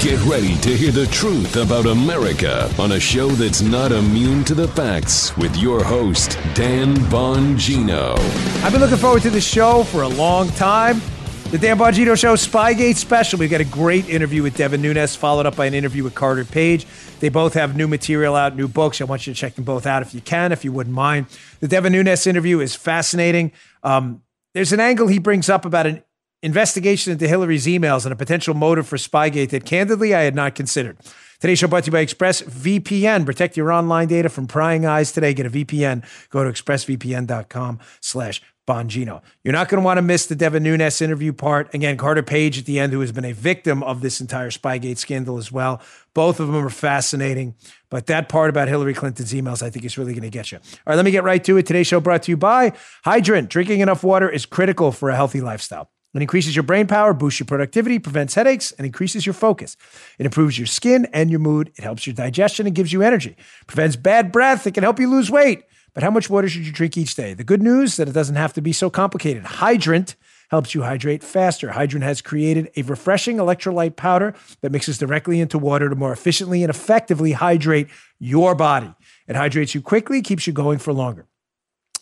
Get ready to hear the truth about America on a show that's not immune to the facts with your host, Dan Bongino. I've been looking forward to this show for a long time. The Dan Bongino Show Spygate Special. We've got a great interview with Devin Nunes, followed up by an interview with Carter Page. They both have new material out, new books. I want you to check them both out if you can, if you wouldn't mind. The Devin Nunes interview is fascinating. Um, there's an angle he brings up about an investigation into Hillary's emails and a potential motive for Spygate that candidly I had not considered. Today's show brought to you by ExpressVPN. Protect your online data from prying eyes today. Get a VPN. Go to expressvpn.com slash Bongino. You're not going to want to miss the Devin Nunes interview part. Again, Carter Page at the end, who has been a victim of this entire Spygate scandal as well. Both of them are fascinating. But that part about Hillary Clinton's emails, I think, is really going to get you. All right, let me get right to it. Today's show brought to you by Hydrant. Drinking enough water is critical for a healthy lifestyle. It increases your brain power, boosts your productivity, prevents headaches, and increases your focus. It improves your skin and your mood. It helps your digestion and gives you energy. Prevents bad breath. It can help you lose weight. But how much water should you drink each day? The good news is that it doesn't have to be so complicated. Hydrant helps you hydrate faster. Hydrant has created a refreshing electrolyte powder that mixes directly into water to more efficiently and effectively hydrate your body. It hydrates you quickly, keeps you going for longer.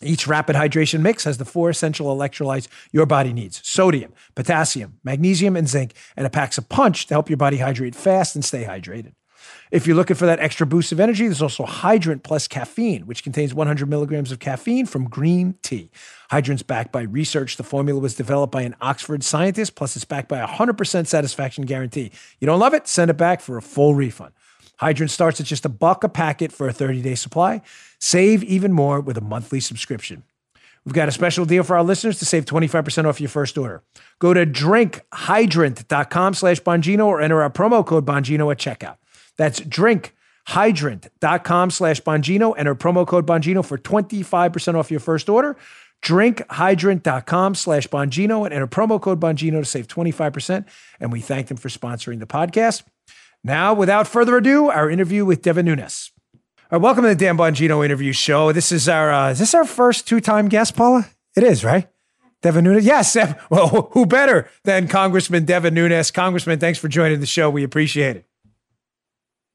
Each rapid hydration mix has the four essential electrolytes your body needs sodium, potassium, magnesium, and zinc, and it packs a punch to help your body hydrate fast and stay hydrated. If you're looking for that extra boost of energy, there's also Hydrant Plus Caffeine, which contains 100 milligrams of caffeine from green tea. Hydrant's backed by research. The formula was developed by an Oxford scientist, plus it's backed by a 100% satisfaction guarantee. You don't love it? Send it back for a full refund. Hydrant starts at just a buck a packet for a 30 day supply. Save even more with a monthly subscription. We've got a special deal for our listeners to save 25% off your first order. Go to drinkhydrant.com slash Bongino or enter our promo code Bongino at checkout. That's drinkhydrant.com slash Bongino. Enter promo code Bongino for 25% off your first order. Drinkhydrant.com slash Bongino and enter promo code Bongino to save 25%. And we thank them for sponsoring the podcast. Now, without further ado, our interview with Devin Nunes. All right, welcome to the Dan Bongino interview show. This is our uh, is this our first two time guest, Paula? It is, right? Devin Nunes. Yes. Well, who better than Congressman Devin Nunes? Congressman, thanks for joining the show. We appreciate it.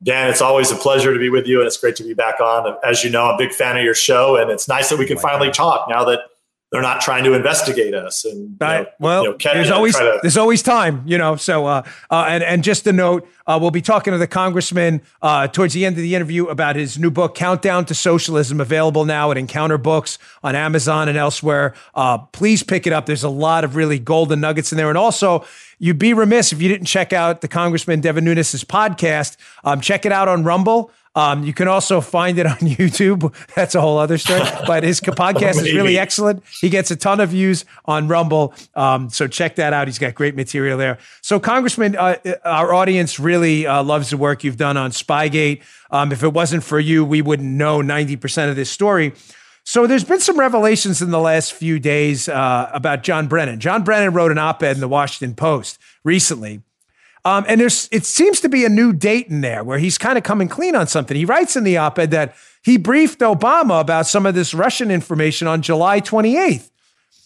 Dan, it's always a pleasure to be with you, and it's great to be back on. As you know, I'm a big fan of your show, and it's nice that we can finally talk now that they're not trying to investigate us. And know, well, you know, there's always to- there's always time, you know. So, uh, uh, and and just a note, uh, we'll be talking to the congressman uh, towards the end of the interview about his new book, Countdown to Socialism, available now at Encounter Books on Amazon and elsewhere. Uh, please pick it up. There's a lot of really golden nuggets in there, and also. You'd be remiss if you didn't check out the Congressman Devin Nunes' podcast. Um, check it out on Rumble. Um, you can also find it on YouTube. That's a whole other story. But his podcast is really excellent. He gets a ton of views on Rumble. Um, so check that out. He's got great material there. So, Congressman, uh, our audience really uh, loves the work you've done on Spygate. Um, if it wasn't for you, we wouldn't know 90% of this story. So there's been some revelations in the last few days uh, about John Brennan. John Brennan wrote an op-ed in the Washington Post recently um, and there's it seems to be a new date in there where he's kind of coming clean on something. He writes in the op-ed that he briefed Obama about some of this Russian information on July 28th,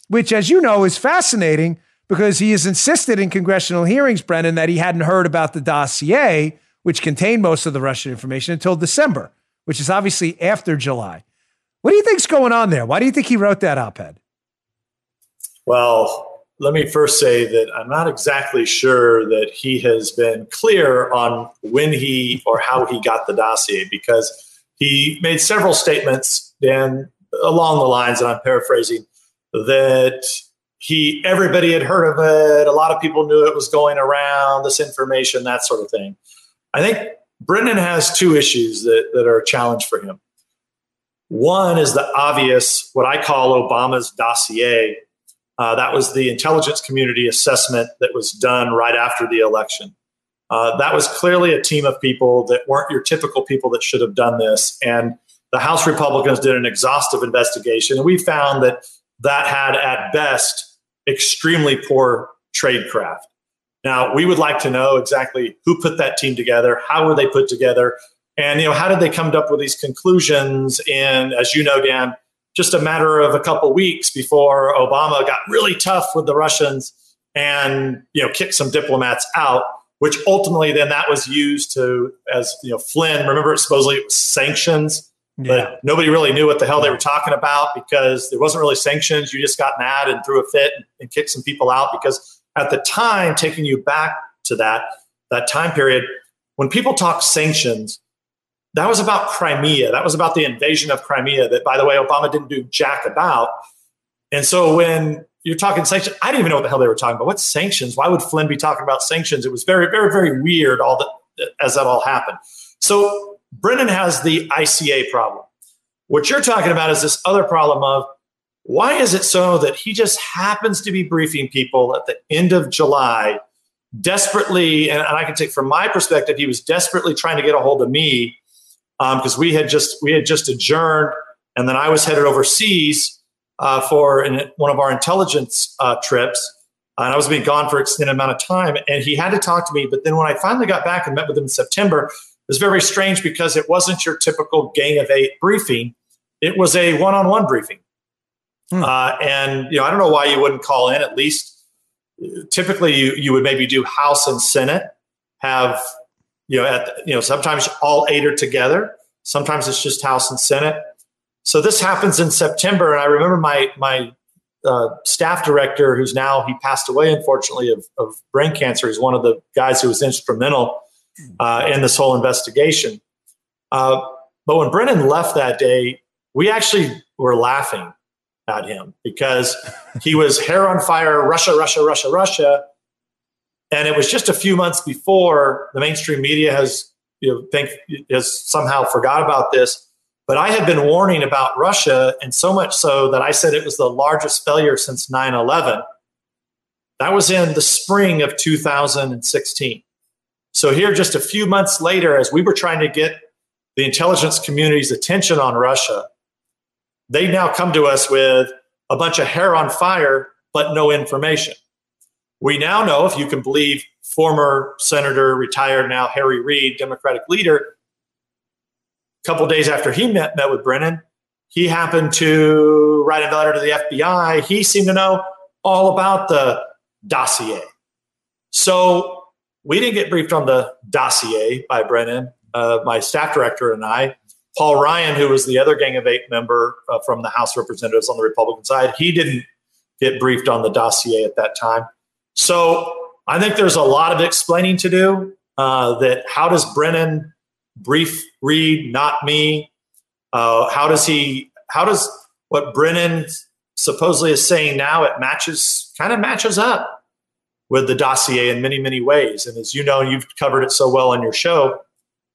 which, as you know, is fascinating because he has insisted in congressional hearings, Brennan, that he hadn't heard about the dossier, which contained most of the Russian information, until December, which is obviously after July. What do you think's going on there? Why do you think he wrote that op-ed? Well, let me first say that I'm not exactly sure that he has been clear on when he or how he got the dossier because he made several statements, Dan, along the lines, and I'm paraphrasing, that he everybody had heard of it, a lot of people knew it was going around, this information, that sort of thing. I think Brennan has two issues that, that are a challenge for him. One is the obvious, what I call Obama's dossier, Uh, that was the intelligence community assessment that was done right after the election. Uh, that was clearly a team of people that weren't your typical people that should have done this. And the House Republicans did an exhaustive investigation, and we found that that had at best extremely poor tradecraft. Now, we would like to know exactly who put that team together, how were they put together, and you know how did they come up with these conclusions in, as you know, Dan, just a matter of a couple weeks before Obama got really tough with the Russians and you know kicked some diplomats out, which ultimately then that was used to as you know Flynn. Remember, supposedly it was sanctions yeah. But nobody really knew what the hell they were talking about because there wasn't really sanctions. You just got mad and threw a fit and, and kicked some people out because at the time, taking you back to that that time period, when people talk sanctions, that was about Crimea. That was about the invasion of Crimea. That, by the way, Obama didn't do jack about. And so when you're talking sanctions, I didn't even know what the hell they were talking about. What sanctions? Why would Flynn be talking about sanctions? It was very, very, very weird. All that as that all happened. So Brennan has the ICA problem. What you're talking about is this other problem of why is it so that he just happens to be briefing people at the end of July, desperately, and, I can take from my perspective, he was desperately trying to get a hold of me because um, we had just we had just adjourned, and then I was headed overseas uh, for an, one of our intelligence uh, trips, and I was being gone for an extended amount of time, and he had to talk to me. But then when I finally got back and met with him in September, it was very strange because it wasn't your typical gang of eight briefing. It was a one-on-one briefing. Hmm. Uh, and you know, I don't know why you wouldn't call in. At least, typically, you you would maybe do House and Senate. Have you know at you know sometimes all eight are together. Sometimes it's just House and Senate. So this happens in September, and I remember my my uh, staff director, who's now he passed away unfortunately of, of brain cancer. He's one of the guys who was instrumental uh, in this whole investigation. Uh, but when Brennan left that day, we actually were laughing at him because he was hair on fire, Russia, Russia, Russia, Russia. And it was just a few months before the mainstream media has, you know, think has somehow forgot about this. But I had been warning about Russia, and so much so that I said it was the largest failure since 9 11. That was in the spring of 2016. So, here, just a few months later, as we were trying to get the intelligence community's attention on Russia, they now come to us with a bunch of hair on fire, but no information. We now know, if you can believe former Senator, retired now Harry Reid, Democratic leader, a couple days after he met, met with Brennan, he happened to write a letter to the FBI. He seemed to know all about the dossier. So we didn't get briefed on the dossier by Brennan, uh, my staff director and I. Paul Ryan, who was the other Gang of Eight member uh, from the House Representatives on the Republican side, he didn't get briefed on the dossier at that time. So I think there's a lot of explaining to do. Uh, that how does Brennan brief Reid, not me? Uh, how does he? How does what Brennan supposedly is saying now? It matches, kind of matches up with the dossier in many, many ways. And as you know, you've covered it so well on your show.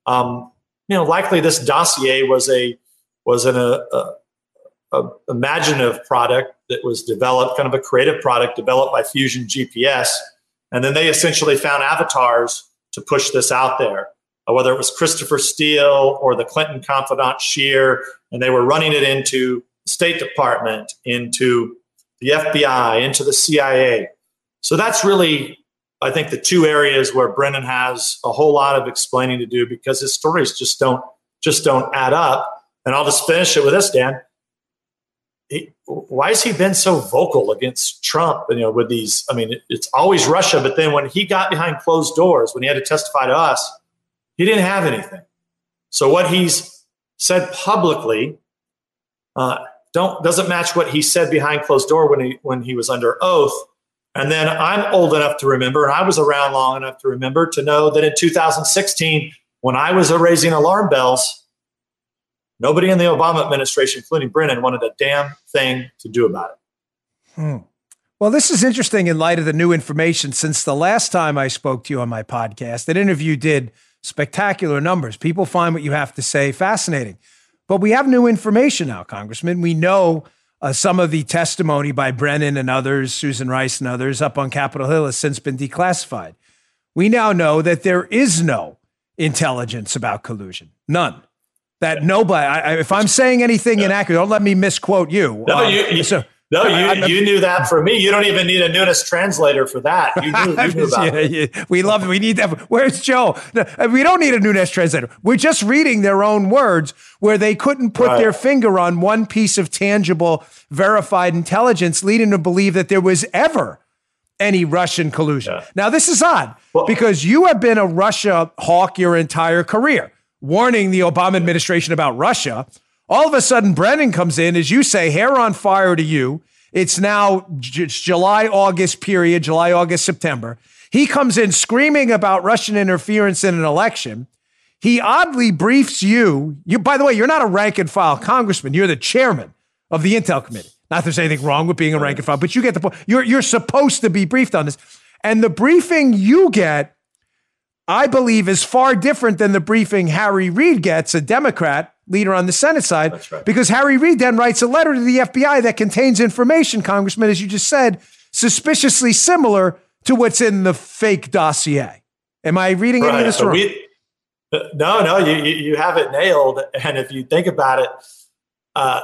Um, you know, likely this dossier was a was an a, a, a, imaginative product that was developed, kind of a creative product developed by Fusion GPS, and then they essentially found avatars to push this out there. Uh, whether it was Christopher Steele or the Clinton confidant Shearer, and they were running it into State Department, into the FBI, into the CIA. So that's really, I think, the two areas where Brennan has a whole lot of explaining to do because his stories just don't just don't add up. And I'll just finish it with this, Dan. He, why has he been so vocal against Trump? You know, with these, I mean, it, it's always Russia, but then when he got behind closed doors, when he had to testify to us, he didn't have anything. So what he's said publicly uh, don't doesn't match what he said behind closed door when he when he was under oath. And then I'm old enough to remember, and I was around long enough to remember to know that in 2016, when I was raising alarm bells, nobody in the Obama administration, including Brennan, wanted a damn thing to do about it. Hmm. Well, this is interesting in light of the new information. Since the last time I spoke to you on my podcast, that interview did spectacular numbers. People find what you have to say fascinating. But we have new information now, Congressman. We know uh, some of the testimony by Brennan and others, Susan Rice and others up on Capitol Hill has since been declassified. We now know that there is no intelligence about collusion. None. That nobody, I, if I'm saying anything yeah. inaccurate, don't let me misquote you. No, um, you, you, so, no, you, I, you knew that for me. You don't even need a Nunes translator for that. You knew, you knew about yeah, it. Yeah. We love it. We need that. Where's Joe? We don't need a Nunes translator. We're just reading their own words where they couldn't put right. their finger on one piece of tangible, verified intelligence, leading to believe that there was ever any Russian collusion. Yeah. Now, this is odd well, because you have been a Russia hawk your entire career, warning the Obama administration about Russia. All of a sudden, Brennan comes in, as you say, hair on fire to you. It's now July, August period, July, August, September. He comes in screaming about Russian interference in an election. He oddly briefs you. You, by the way, you're not a rank and file congressman. You're the chairman of the Intel Committee. Not that there's anything wrong with being a rank and file, but you get the point. You're you're supposed to be briefed on this, and the briefing you get, I believe, is far different than the briefing Harry Reid gets, a Democrat leader on the Senate side, right. because Harry Reid then writes a letter to the FBI that contains information, Congressman, as you just said, suspiciously similar to what's in the fake dossier. Am I reading right. any of this wrong? We, no, no, you, you have it nailed. And if you think about it, uh,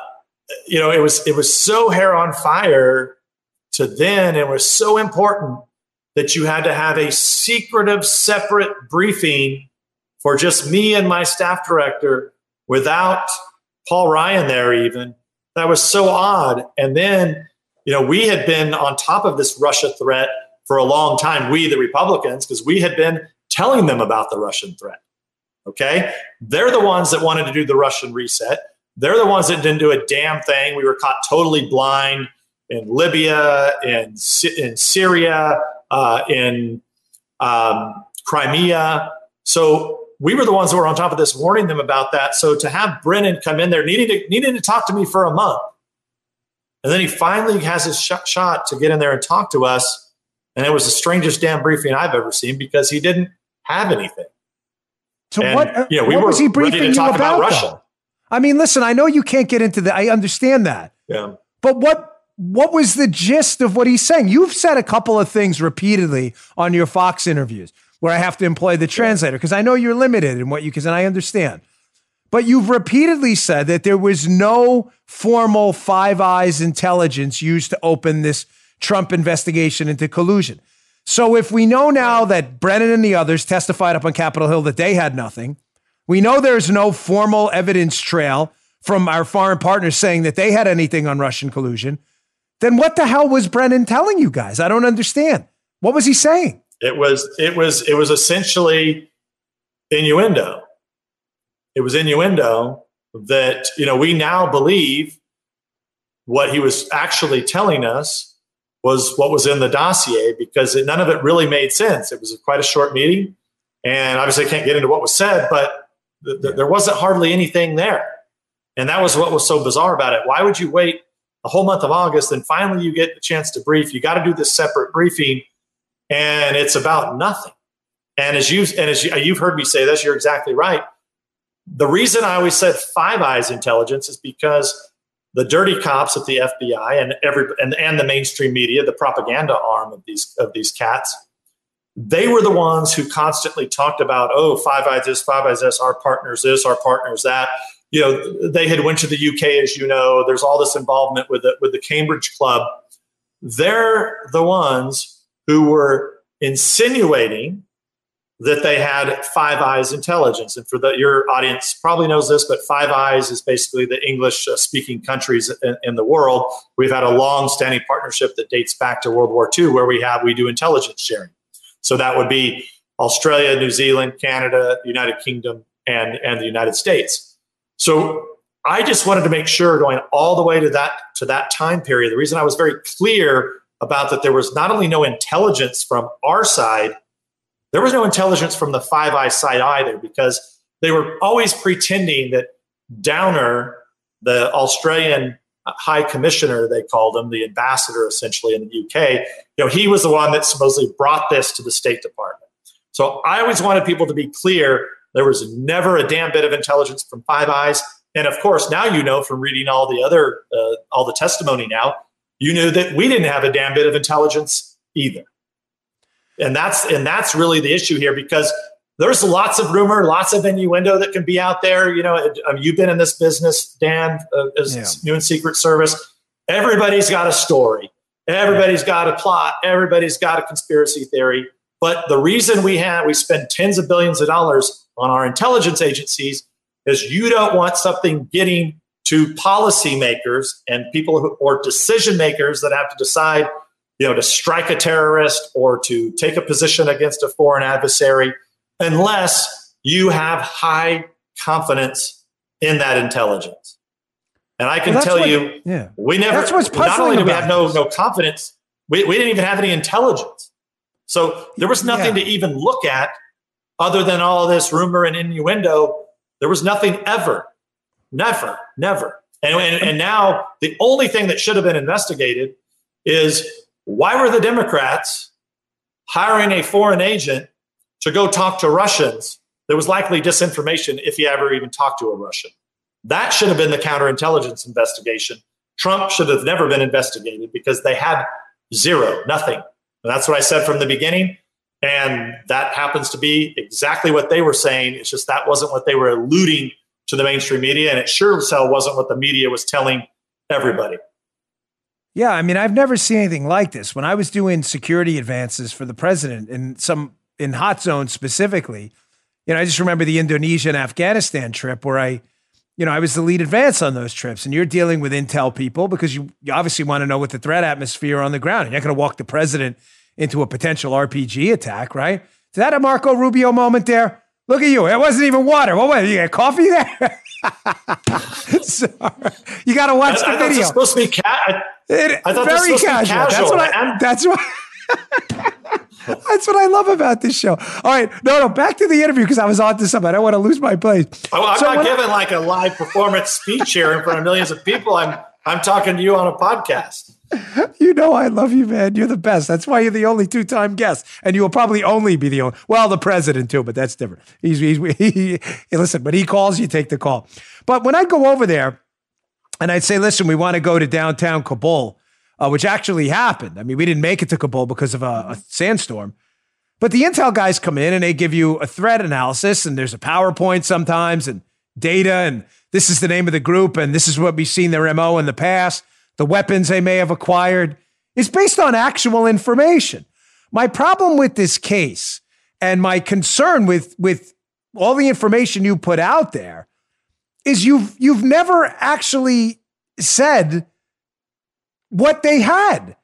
you know, it was it was so hair on fire to then, and was so important that you had to have a secretive, separate briefing for just me and my staff director without Paul Ryan there, even. That was so odd. And then, you know, we had been on top of this Russia threat for a long time, we, the Republicans, because we had been telling them about the Russian threat. Okay. They're the ones that wanted to do the Russian reset. They're the ones that didn't do a damn thing. We were caught totally blind in Libya, in, in Syria, uh, in um, Crimea. So we were the ones that were on top of this, warning them about that. So to have Brennan come in there, needing to needing to talk to me for a month, and then he finally has his sh- shot to get in there and talk to us, and it was the strangest damn briefing I've ever seen because he didn't have anything. So and, what? Uh, you know, we what were was he briefing you about? about Russia. I mean, listen, I know you can't get into that. I understand that. Yeah. But what what was the gist of what he's saying? You've said a couple of things repeatedly on your Fox interviews where I have to employ the translator because I know you're limited in what you can, and I understand. But you've repeatedly said that there was no formal Five Eyes intelligence used to open this Trump investigation into collusion. So if we know now that Brennan and the others testified up on Capitol Hill that they had nothing, we know there's no formal evidence trail from our foreign partners saying that they had anything on Russian collusion. Then what the hell was Brennan telling you guys? I don't understand. What was he saying? It was it was it was essentially innuendo. It was innuendo that you know we now believe what he was actually telling us was what was in the dossier because it, none of it really made sense. It was quite a short meeting, and obviously I can't get into what was said, but th- th- there wasn't hardly anything there, and that was what was so bizarre about it. Why would you wait a whole month of August and finally you get the chance to brief? You got to do this separate briefing and it's about nothing. And as you and as you, uh, you've heard me say this, you're exactly right. The reason I always said Five Eyes intelligence is because the dirty cops at the FBI and every and, and the mainstream media, the propaganda arm of these of these cats, they were the ones who constantly talked about, oh, Five Eyes this, Five Eyes this, our partners this, our partners that. You know, they had went to the UK, as you know. There's all this involvement with the with the Cambridge Club. They're the ones who were insinuating that they had Five Eyes intelligence. And for the, your audience, probably knows this, but Five Eyes is basically the English uh, speaking countries in, in, the world. We've had a long standing partnership that dates back to World War II, where we have we do intelligence sharing. So that would be Australia, New Zealand, Canada, United Kingdom, and and the United States. So I just wanted to make sure, going all the way to that to that time period. The reason I was very clear about that there was not only no intelligence from our side, there was no intelligence from the Five Eyes side either, because they were always pretending that Downer, the Australian high commissioner, they called him, the ambassador essentially in the UK, you know, he was the one that supposedly brought this to the State Department. So I always wanted people to be clear there was never a damn bit of intelligence from Five Eyes. and of course, now you know from reading all the other uh, all the testimony. Now you knew that we didn't have a damn bit of intelligence either, and that's and that's really the issue here because there's lots of rumor, lots of innuendo that can be out there. You know, you've been in this business, Dan, uh, as yeah. new in Secret Service. Everybody's got a story. Everybody's got a plot. Everybody's got a conspiracy theory. But the reason we have we spend tens of billions of dollars on our intelligence agencies is you don't want something getting to policymakers and people who, or decision makers that have to decide, you know, to strike a terrorist or to take a position against a foreign adversary, unless you have high confidence in that intelligence. And I can well, tell what, you, yeah. we never. That's what's puzzling not only do we have no no confidence, we, we didn't even have any intelligence. So there was nothing yeah. to even look at other than all this rumor and innuendo. There was nothing ever, never, never. And, and, and now the only thing that should have been investigated is why were the Democrats hiring a foreign agent to go talk to Russians? There was likely disinformation if he ever even talked to a Russian. That should have been the counterintelligence investigation. Trump should have never been investigated because they had zero, nothing. And that's what I said from the beginning. And that happens to be exactly what they were saying. It's just that wasn't what they were alluding to the mainstream media. And it sure as hell wasn't what the media was telling everybody. Yeah, I mean, I've never seen anything like this. When I was doing security advances for the president in some in hot zones specifically, you know, I just remember the Indonesia and Afghanistan trip where I you know, I was the lead advance on those trips, and you're dealing with intel people because you, you obviously want to know what the threat atmosphere on the ground. You're not going to walk the president into a potential RPG attack, right? Is that a Marco Rubio moment there? Look at you. It wasn't even water. What was it? You got coffee there? Sorry. You got to watch I, the I video. It's supposed to be cat. It, I thought very casual. casual. That's what I. That's what. That's what I love about this show. All right, no, no, back to the interview because I was on to something. I don't want to lose my place. Oh, I'm so not giving I, like a live performance speech here in front of millions of people. I'm I'm talking to you on a podcast. You know I love you, man. You're the best. That's why you're the only two-time guest, and you will probably only be the only. Well, the president too, but that's different. He's, he's he, he, listen, but he calls, you take the call. But when I go over there, and I'd say, listen, we want to go to downtown Kabul uh, which actually happened. I mean, we didn't make it to Kabul because of a, a sandstorm. But the Intel guys come in and they give you a threat analysis, and there's a PowerPoint sometimes and data, and this is the name of the group, and this is what we've seen their MO in the past, the weapons they may have acquired. is based on actual information. My problem with this case and my concern with, with all the information you put out there is you've you've never actually said what they had.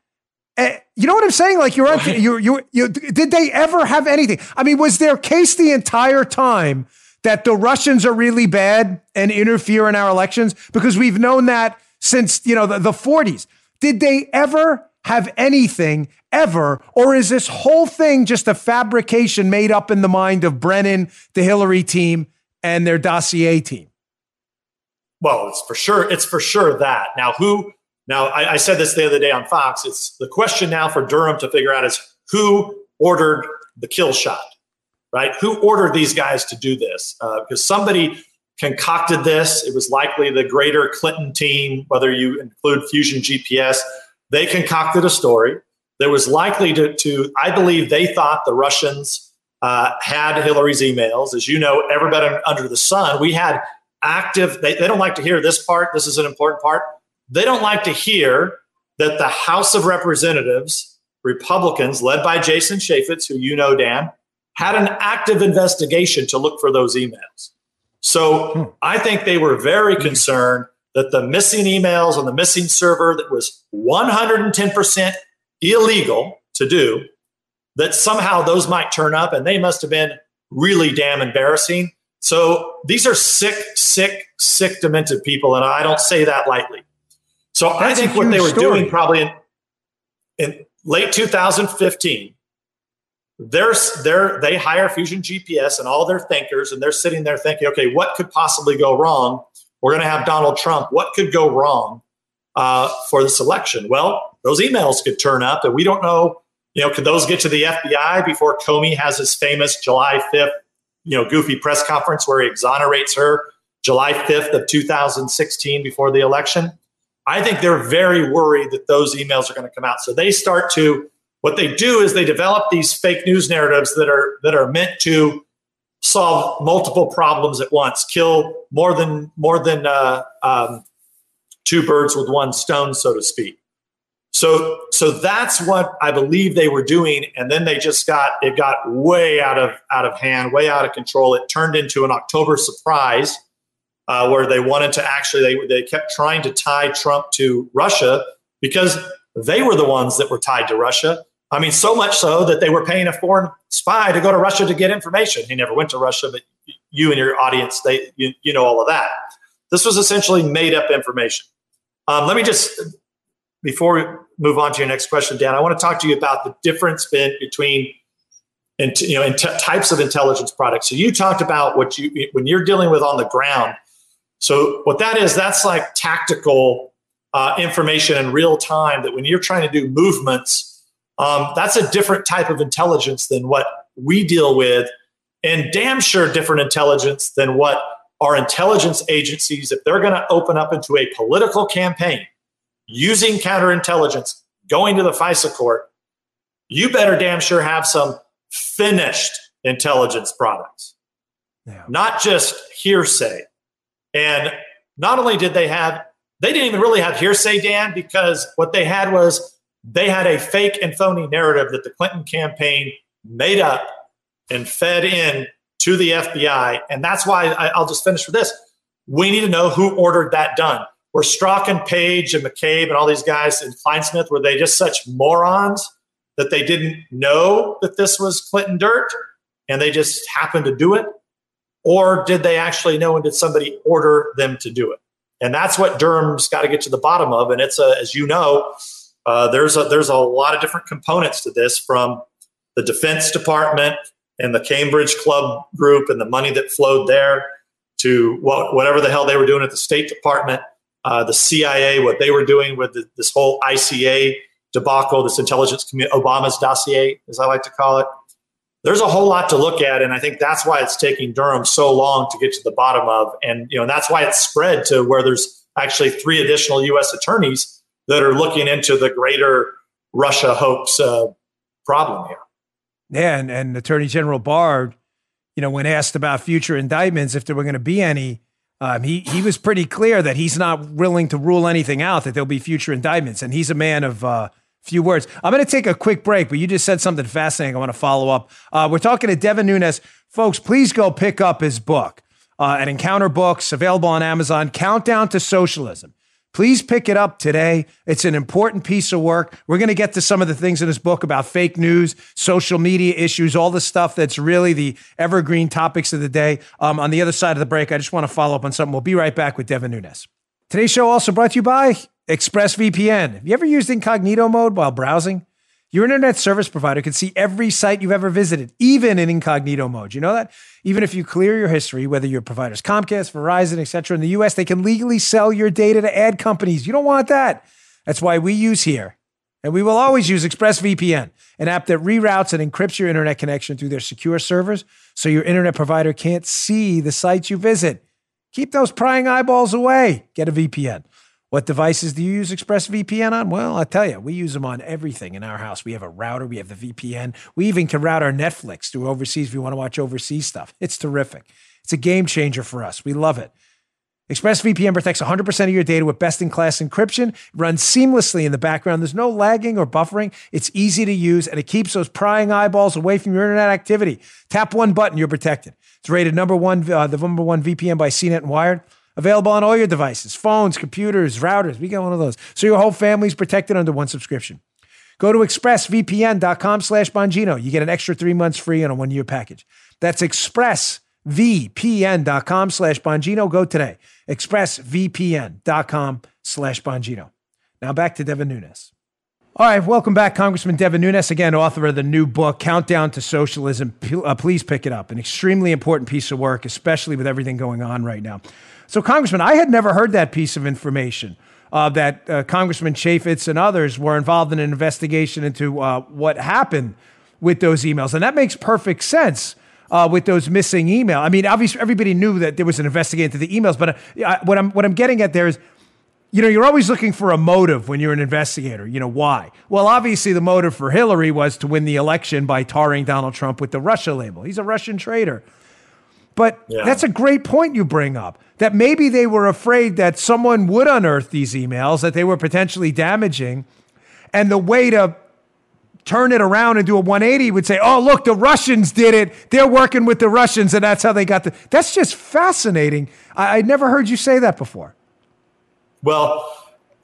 Uh, you know what I'm saying? Like you're, you, you, you, did they ever have anything? I mean, was their case the entire time that the Russians are really bad and interfere in our elections? Because we've known that since, you know, the, the 40s. Did they ever have anything ever? Or is this whole thing just a fabrication made up in the mind of Brennan, the Hillary team, and their dossier team? Well, it's for sure. It's for sure that. Now, who now, I, I, said this the other day on Fox. It's the question now for Durham to figure out is who ordered the kill shot, right? Who ordered these guys to do this? Because uh, somebody concocted this. It was likely the greater Clinton team, whether you include Fusion GPS. They concocted a story. There was likely to, to I believe they thought the Russians uh, had Hillary's emails. As you know, everybody under the sun, we had active, they, they don't like to hear this part. This is an important part they don't like to hear that the House of Representatives, Republicans led by Jason Chaffetz, who you know, Dan, had an active investigation to look for those emails. So hmm. I think they were very concerned that the missing emails on the missing server that was 110% illegal to do, that somehow those might turn up and they must have been really damn embarrassing. So these are sick, sick, sick, demented people. And I don't say that lightly. So That's I think what they were story. doing probably in, in late 2015, they're, they're, they hire Fusion GPS and all their thinkers, and they're sitting there thinking, okay, what could possibly go wrong? We're going to have Donald Trump. What could go wrong uh, for this election? Well, those emails could turn up, and we don't know. You know, could those get to the FBI before Comey has his famous July 5th, you know, goofy press conference where he exonerates her July 5th of 2016 before the election. I think they're very worried that those emails are going to come out. So they start to what they do is they develop these fake news narratives that are that are meant to solve multiple problems at once, kill more than more than uh, um, two birds with one stone, so to speak. So so that's what I believe they were doing, and then they just got it got way out of out of hand, way out of control. It turned into an October surprise uh, where they wanted to actually they they kept trying to tie Trump to Russia because they were the ones that were tied to Russia. I mean, so much so that they were paying a foreign spy to go to Russia to get information. He never went to Russia, but you and your audience, they you, you know all of that. This was essentially made up information. Um, let me just before we move on to your next question, Dan, I want to talk to you about the difference between and you know t- types of intelligence products. So you talked about what you when you're dealing with on the ground. So what that is, that's like tactical uh, information in real time. That when you're trying to do movements um, that's a different type of intelligence than what we deal with, and damn sure different intelligence than what our intelligence agencies, if they're going to open up into a political campaign using counterintelligence, going to the FISA court, you better damn sure have some finished intelligence products, yeah. not just hearsay. And not only did they have, they didn't even really have hearsay, Dan, because what they had was they had a fake and phony narrative that the Clinton campaign made up and fed in to the FBI. And that's why I, will just finish with this. We need to know who ordered that done. Were Strzok and Page and McCabe and all these guys in Clinesmith, were they just such morons that they didn't know that this was Clinton dirt and they just happened to do it? Or did they actually know and did somebody order them to do it? And that's what Durham's got to get to the bottom of. And it's a, as you know, uh, there's a, there's a lot of different components to this from the Defense Department and the Cambridge Club group and the money that flowed there to what, whatever the hell they were doing at the State Department, uh, the CIA, what they were doing with the, this whole ICA debacle, this intelligence community, Obama's dossier, as I like to call it. There's a whole lot to look at, and I think that's why it's taking Durham so long to get to the bottom of, and you know that's why it's spread to where there's actually three additional U.S. attorneys that are looking into the greater Russia hoax uh, problem here. Yeah, and, and Attorney General Barr, you know, when asked about future indictments, if there were going to be any, um, he he was pretty clear that he's not willing to rule anything out. That there'll be future indictments, and he's a man of uh, few words. I'm going to take a quick break, but you just said something fascinating. I want to follow up. Uh, we're talking to Devin Nunes, folks. Please go pick up his book uh, at Encounter Books, available on Amazon. Countdown to Socialism. Please pick it up today. It's an important piece of work. We're going to get to some of the things in this book about fake news, social media issues, all the stuff that's really the evergreen topics of the day. Um, on the other side of the break, I just want to follow up on something. We'll be right back with Devin Nunes. Today's show also brought to you by ExpressVPN. Have you ever used incognito mode while browsing? Your internet service provider can see every site you've ever visited, even in incognito mode. You know that? Even if you clear your history, whether your provider's Comcast, Verizon, etc. in the US, they can legally sell your data to ad companies. You don't want that. That's why we use here. And we will always use ExpressVPN, an app that reroutes and encrypts your internet connection through their secure servers so your internet provider can't see the sites you visit. Keep those prying eyeballs away. Get a VPN. What devices do you use ExpressVPN on? Well, I tell you, we use them on everything in our house. We have a router, we have the VPN. We even can route our Netflix through overseas if we want to watch overseas stuff. It's terrific. It's a game changer for us. We love it. ExpressVPN protects 100% of your data with best in class encryption, it runs seamlessly in the background. There's no lagging or buffering. It's easy to use and it keeps those prying eyeballs away from your internet activity. Tap one button, you're protected. It's rated number one, uh, the number one VPN by CNET and Wired. Available on all your devices, phones, computers, routers. We got one of those. So your whole family's protected under one subscription. Go to expressvpn.com slash Bongino. You get an extra three months free on a one-year package. That's expressvpn.com slash Bongino. Go today. expressvpn.com slash Bongino. Now back to Devin Nunes. All right, welcome back, Congressman Devin Nunes, again, author of the new book, Countdown to Socialism. Uh, please pick it up. An extremely important piece of work, especially with everything going on right now. So, Congressman, I had never heard that piece of information. Uh, that uh, Congressman Chaffetz and others were involved in an investigation into uh, what happened with those emails. And that makes perfect sense uh, with those missing emails. I mean, obviously, everybody knew that there was an investigation into the emails, but uh, what I'm what I'm getting at there is, you know, you're always looking for a motive when you're an investigator. You know why? Well, obviously, the motive for Hillary was to win the election by tarring Donald Trump with the Russia label. He's a Russian traitor. But yeah. that's a great point you bring up. That maybe they were afraid that someone would unearth these emails, that they were potentially damaging, and the way to turn it around and do a 180 would say, oh, look, the Russians did it. They're working with the Russians, and that's how they got the. That's just fascinating. I, would never heard you say that before. Well,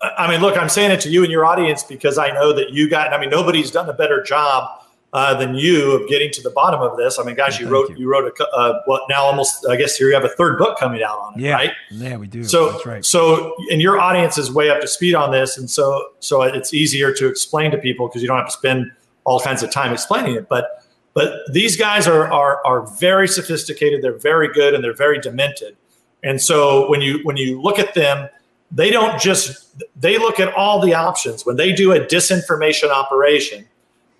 I mean, look, I'm saying it to you and your audience because I know that you got, I mean, nobody's done a better job uh, than you of getting to the bottom of this. I mean, guys, you wrote you. you. wrote a uh, what now almost I guess here you have a third book coming out on it, yeah. right? Yeah, we do. So That's right. So and your audience is way up to speed on this, and so so it's easier to explain to people because you don't have to spend all kinds of time explaining it. But but these guys are are are very sophisticated. They're very good and they're very demented. And so when you when you look at them, they don't just they look at all the options when they do a disinformation operation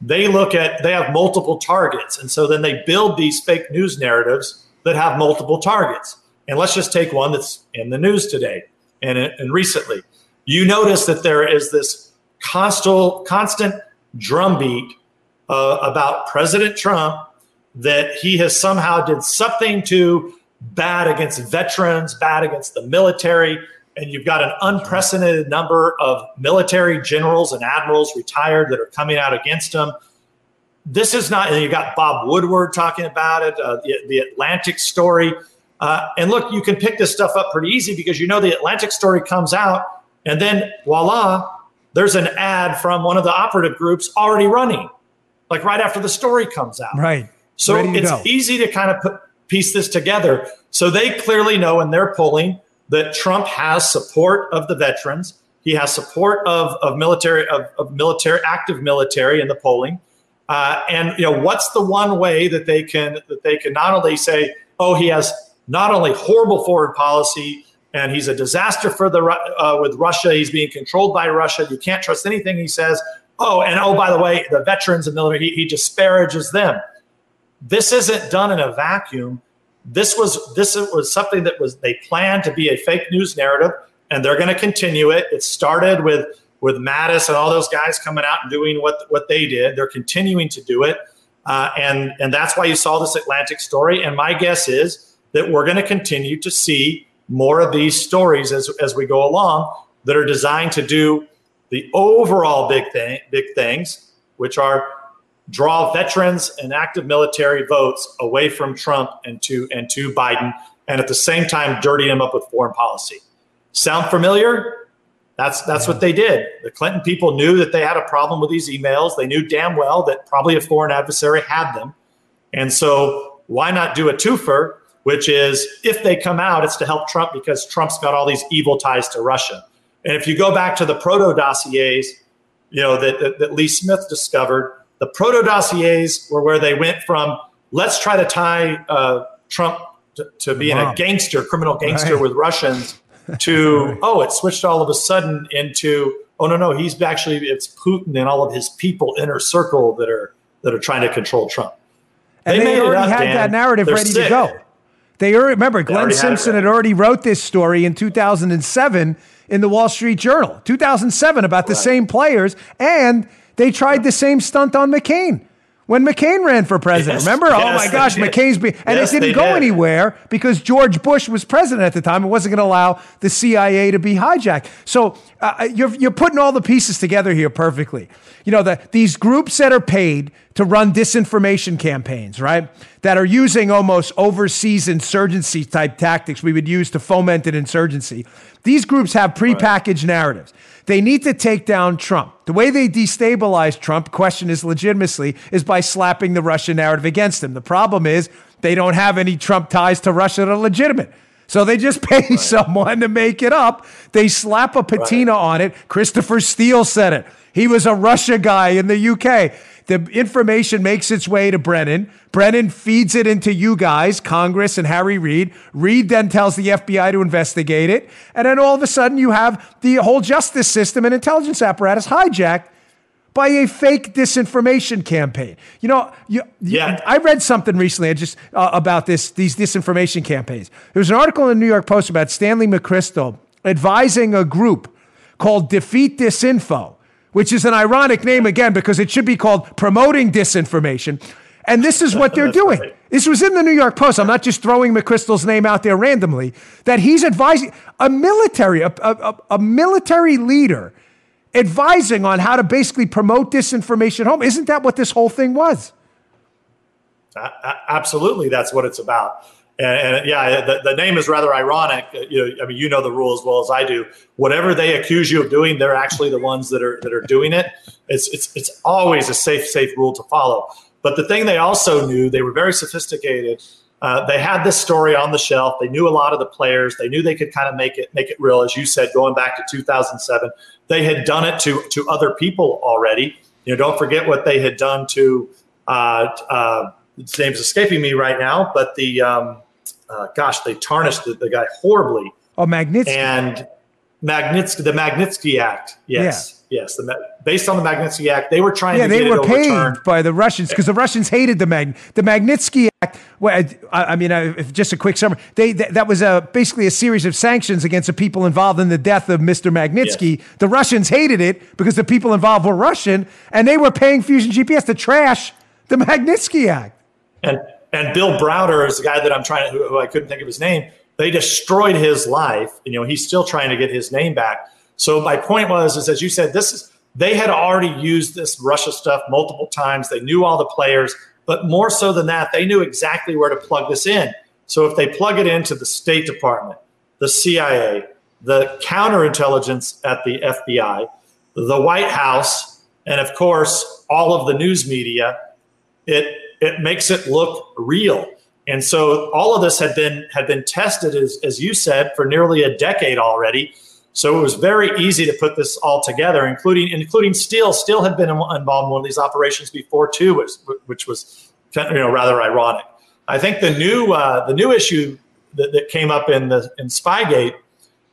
they look at they have multiple targets. And so then they build these fake news narratives that have multiple targets. And let's just take one that's in the news today and, and recently. You notice that there is this constant constant drumbeat uh, about president trump that he has somehow did something to bad against veterans bad against the military and you've got an unprecedented number of military generals and admirals retired that are coming out against him. This is not, and you got Bob Woodward talking about it, uh, the, the, Atlantic story. Uh, and look, you can pick this stuff up pretty easy because you know the Atlantic story comes out, and then voila, there's an ad from one of the operative groups already running, like right after the story comes out. Right. So it's go. easy to kind of put, piece this together. So they clearly know in their polling that Trump has support of the veterans. He has support of, of military of, of military active military in the polling. Uh, and you know what's the one way that they can that they can not only say, oh, he has not only horrible foreign policy and he's a disaster for the uh, with Russia. He's being controlled by Russia. You can't trust anything he says. Oh, and oh, by the way, the veterans and military, he, he disparages them. This isn't done in a vacuum this was this was something that was they planned to be a fake news narrative, and they're going to continue it. It started with with Mattis and all those guys coming out and doing what what they did. They're continuing to do it, uh, and and that's why you saw this Atlantic story. And my guess is that we're going to continue to see more of these stories as as we go along that are designed to do the overall big thing, big things, which are draw veterans and active military votes away from Trump and to and to Biden, and at the same time dirty him up with foreign policy. Sound familiar? That's that's what they did. The Clinton people knew that they had a problem with these emails. They knew damn well that probably a foreign adversary had them, and so why not do a twofer? Which is if they come out, it's to help Trump because Trump's got all these evil ties to Russia. And if you go back to the proto dossiers, you know that, that, that Lee Smith discovered, the proto dossiers were where they went from let's try to tie uh, Trump to, to being wow. a gangster, criminal gangster right. with Russians, to oh, it switched all of a sudden into oh no no he's actually it's Putin and all of his people inner circle that are that are trying to control Trump. And they, they already up, had Dan. that narrative They're ready sick. to go. They already, remember Glenn Simpson had, had already wrote this story in 2007 in the Wall Street Journal, 2007 about the right. same players and they tried the same stunt on McCain when McCain ran for president. Yes, Remember? Yes, oh my gosh, McCain's be and yes, it didn't go did. anywhere because George Bush was president at the time. It wasn't going to allow the CIA to be hijacked. So uh, uh, you're you're putting all the pieces together here perfectly. You know that these groups that are paid to run disinformation campaigns, right? That are using almost overseas insurgency type tactics we would use to foment an insurgency. These groups have prepackaged right. narratives. They need to take down Trump. The way they destabilize Trump, question is legitimacy, is by slapping the Russian narrative against him. The problem is they don't have any Trump ties to Russia that are legitimate. So they just pay right. someone to make it up. They slap a patina right. on it. Christopher Steele said it. He was a Russia guy in the UK. The information makes its way to Brennan. Brennan feeds it into you guys, Congress and Harry Reid. Reid then tells the FBI to investigate it. And then all of a sudden you have the whole justice system and intelligence apparatus hijacked by a fake disinformation campaign. You know, you, yeah. You, I read something recently just uh, about this these disinformation campaigns. There was an article in the New York Post about Stanley McChrystal advising a group called Defeat Disinfo, which is an ironic name again because it should be called Promoting Disinformation. And this is what they're doing. Right. This was in the New York Post. I'm not just throwing McChrystal's name out there randomly. That he's advising a military, a, a, a military leader advising on how to basically promote disinformation home. Isn't that what this whole thing was? Uh, absolutely, that's what it's about. And, and yeah, the, the, name is rather ironic. Uh, you know, I mean, you know the rule as well as I do. Whatever they accuse you of doing, they're actually the ones that are that are doing it. It's it's it's always a safe safe rule to follow. But the thing they also knew, they were very sophisticated. Uh, they had this story on the shelf. They knew a lot of the players. They knew they could kind of make it make it real, as you said, going back to 2007. They had done it to to other people already. You know, don't forget what they had done to. Uh, uh, his name's escaping me right now, but the um, uh, gosh, they tarnished the, the, guy horribly. Oh, Magnitsky and Magnitsky, the Magnitsky Act. Yes. Yeah. Yes, the, based on the Magnitsky Act, they were trying. Yeah, to they were paid by the Russians because the Russians hated the Mag the Magnitsky Act. Well, I, I mean, uh, just a quick summary. They th- that was a basically a series of sanctions against the people involved in the death of Mr. Magnitsky. Yes. The Russians hated it because the people involved were Russian, and they were paying Fusion GPS to trash the Magnitsky Act. And and Bill Browder is the guy that I'm trying to, who, who I couldn't think of his name. They destroyed his life. You know, he's still trying to get his name back so my point was, is as you said, this is they had already used this Russia stuff multiple times. They knew all the players, but more so than that, they knew exactly where to plug this in. So if they plug it into the State Department, the CIA, the counterintelligence at the FBI, the White House, and of course all of the news media, it it makes it look real. And so all of this had been had been tested, as, as you said, for nearly a decade already. So it was very easy to put this all together, including including Steele. Steele had been involved in one of these operations before too, which, which was you know rather ironic. I think the new uh, the new issue that, that came up in the in Spygate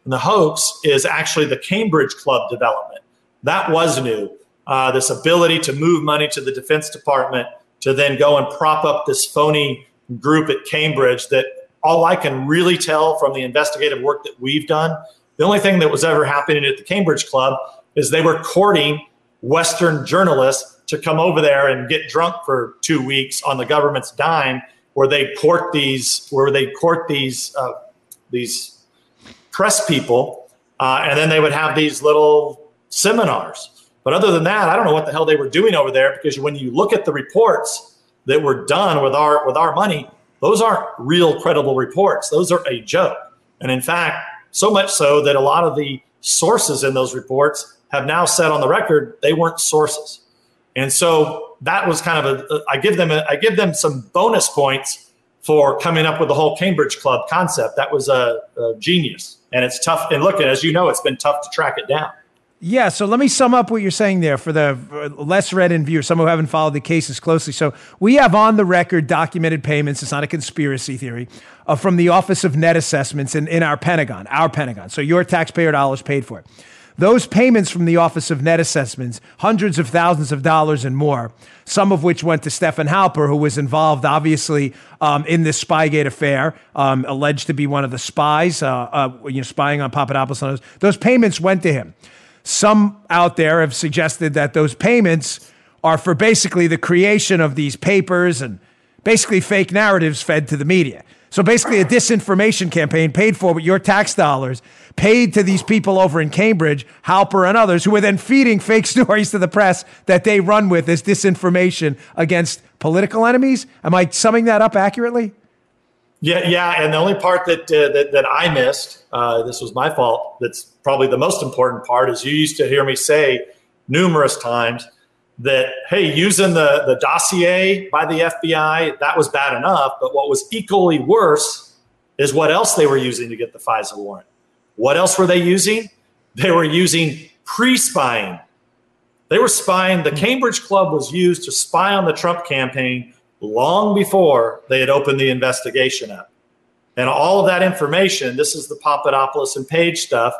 and the hoax is actually the Cambridge Club development. That was new. Uh, this ability to move money to the Defense Department to then go and prop up this phony group at Cambridge that all I can really tell from the investigative work that we've done the only thing that was ever happening at the Cambridge Club is they were courting Western journalists to come over there and get drunk for two weeks on the government's dime, where they court these, where they court these uh, these press people, uh, and then they would have these little seminars. But other than that, I don't know what the hell they were doing over there because when you look at the reports that were done with our with our money, those aren't real credible reports. Those are a joke. And in fact, so much so that a lot of the sources in those reports have now said on the record they weren't sources. And so that was kind of a I give them a, I give them some bonus points for coming up with the whole Cambridge Club concept. That was a, a genius, and it's tough. And look, as you know, it's been tough to track it down. Yeah, so let me sum up what you're saying there for the less read in viewers, some who haven't followed the cases closely. So we have on the record documented payments. It's not a conspiracy theory uh, from the Office of Net Assessments in, in our Pentagon, our Pentagon. So your taxpayer dollars paid for it. Those payments from the Office of Net Assessments, hundreds of thousands of dollars and more, some of which went to Stefan Halper, who was involved, obviously, um, in this Spygate affair, um, alleged to be one of the spies, uh, uh, you know, spying on Papadopoulos. Those. those payments went to him. Some out there have suggested that those payments are for basically the creation of these papers and basically fake narratives fed to the media. So basically, a disinformation campaign paid for with your tax dollars, paid to these people over in Cambridge, Halper and others, who are then feeding fake stories to the press that they run with as disinformation against political enemies. Am I summing that up accurately? Yeah, yeah. And the only part that uh, that, that, I missed, uh, this was my fault. That's probably the most important part. Is you used to hear me say numerous times that hey, using the the dossier by the FBI that was bad enough, but what was equally worse is what else they were using to get the FISA warrant. What else were they using? They were using pre-spying. They were spying. The Cambridge Club was used to spy on the Trump campaign long before they had opened the investigation up. And all of that information, this is the Papadopoulos and Page stuff,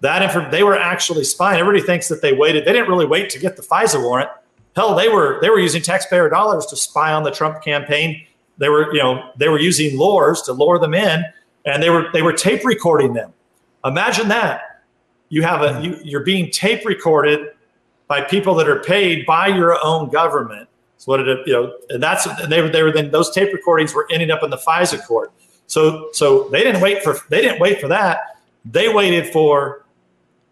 that inf- they were actually spying. Everybody thinks that they waited. They didn't really wait to get the FISA warrant. Hell, they were they were using taxpayer dollars to spy on the Trump campaign. They were you know they were using lures to lure them in, and they were they were tape recording them. Imagine that you have a you, you're being tape recorded by people that are paid by your own government. So what did it you know, and that's and they were they were then those tape recordings were ending up in the FISA court. So so they didn't wait for they didn't wait for that. They waited for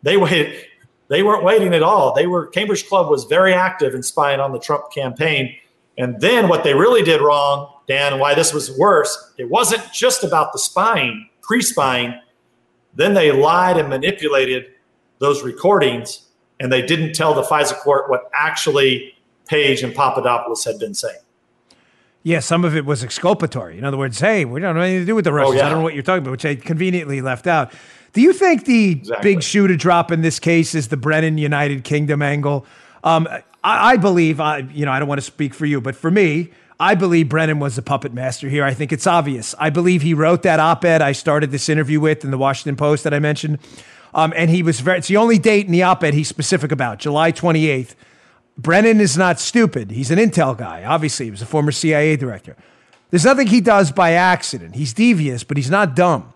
they waited they weren't waiting at all. They were Cambridge Club was very active in spying on the Trump campaign. And then what they really did wrong, Dan, why this was worse, it wasn't just about the spying, pre-spying. Then they lied and manipulated those recordings, and they didn't tell the FISA court what actually Page and Papadopoulos had been saying. Yeah, some of it was exculpatory. In other words, hey, we don't have anything to do with the Russians. Oh, yeah. I don't know what you're talking about, which I conveniently left out. Do you think the exactly. big shoe to drop in this case is the Brennan United Kingdom angle? Um, I, I, believe, I, you know, I don't want to speak for you, but for me, I believe Brennan was the puppet master here. I think it's obvious. I believe he wrote that op-ed I started this interview with in the Washington Post that I mentioned, um, and he was very. It's the only date in the op-ed he's specific about, July 28th. Brennan is not stupid. He's an intel guy. Obviously, he was a former CIA director. There's nothing he does by accident. He's devious, but he's not dumb.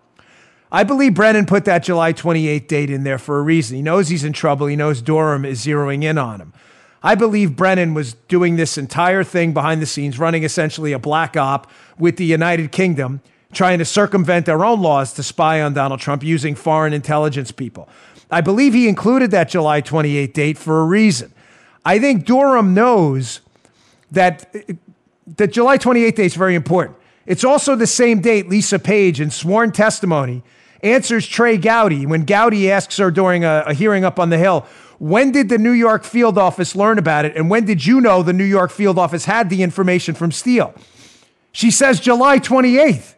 I believe Brennan put that July 28th date in there for a reason. He knows he's in trouble. He knows Durham is zeroing in on him. I believe Brennan was doing this entire thing behind the scenes, running essentially a black op with the United Kingdom, trying to circumvent their own laws to spy on Donald Trump using foreign intelligence people. I believe he included that July 28th date for a reason. I think Durham knows that the July 28th date is very important. It's also the same date Lisa Page in sworn testimony answers Trey Gowdy when Gowdy asks her during a, a hearing up on the Hill, when did the New York field office learn about it? And when did you know the New York field office had the information from Steele? She says July 28th.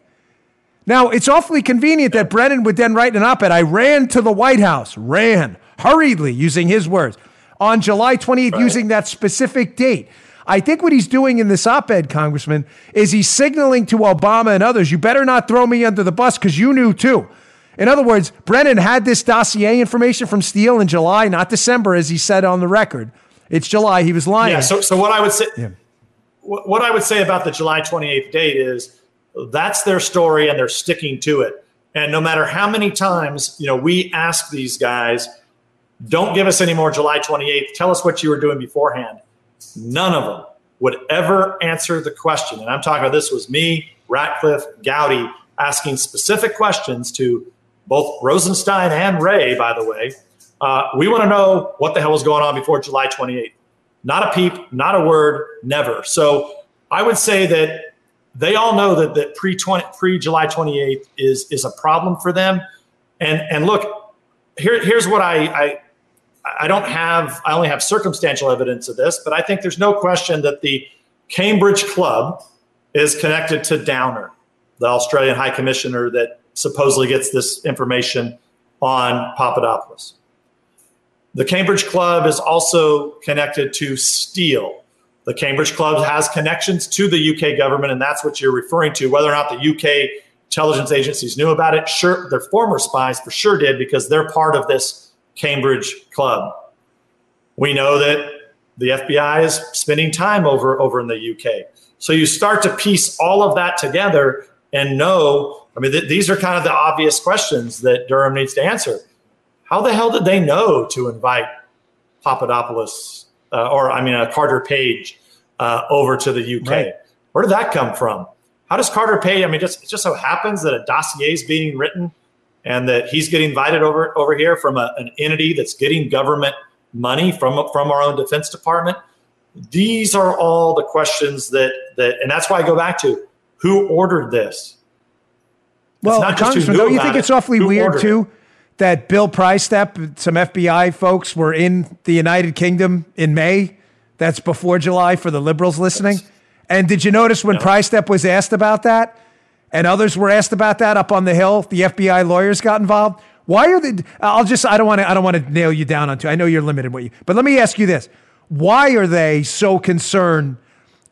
Now, it's awfully convenient that Brennan would then write an op ed. I ran to the White House, ran hurriedly, using his words, on July 28th, right. using that specific date. I think what he's doing in this op ed, Congressman, is he's signaling to Obama and others, you better not throw me under the bus because you knew too. In other words, Brennan had this dossier information from Steele in July, not December, as he said on the record. It's July. He was lying. Yeah. So, so what I would say, yeah. what I would say about the July 28th date is that's their story, and they're sticking to it. And no matter how many times you know we ask these guys, don't give us any more July 28th. Tell us what you were doing beforehand. None of them would ever answer the question. And I'm talking about this was me, Ratcliffe, Gowdy, asking specific questions to both Rosenstein and Wray, by the way. Uh, we want to know what the hell was going on before July 28th. Not a peep, not a word, never. So I would say that they all know that that pre pre July 28th is is a problem for them. And and look, here here's what I, I I don't have I only have circumstantial evidence of this, but I think there's no question that the Cambridge Club is connected to Downer, the Australian High Commissioner that supposedly gets this information on Papadopoulos. The Cambridge Club is also connected to Steele. The Cambridge Club has connections to the UK government, and that's what you're referring to. Whether or not the UK intelligence agencies knew about it, sure, their former spies for sure did because they're part of this Cambridge Club. We know that the FBI is spending time over, over in the UK. So you start to piece all of that together and know I mean, th- these are kind of the obvious questions that Durham needs to answer. How the hell did they know to invite Papadopoulos uh, or, I mean, uh, Carter Page uh, over to the UK? Right. Where did that come from? How does Carter Page? I mean, just it just so happens that a dossier is being written and that he's getting invited over over here from a, an entity that's getting government money from from our own Defense Department. These are all the questions that that, and that's why I go back to who ordered this well, Congressman, don't you think it's awfully weird too that Bill Priestap, some FBI folks were in the United Kingdom in May? That's before July for the liberals listening. Yes. And did you notice when no. Priestap was asked about that, and others were asked about that up on the Hill? The FBI lawyers got involved. Why are they? I'll just. I don't want to. I don't want to nail you down onto. I know you're limited what you. But let me ask you this: Why are they so concerned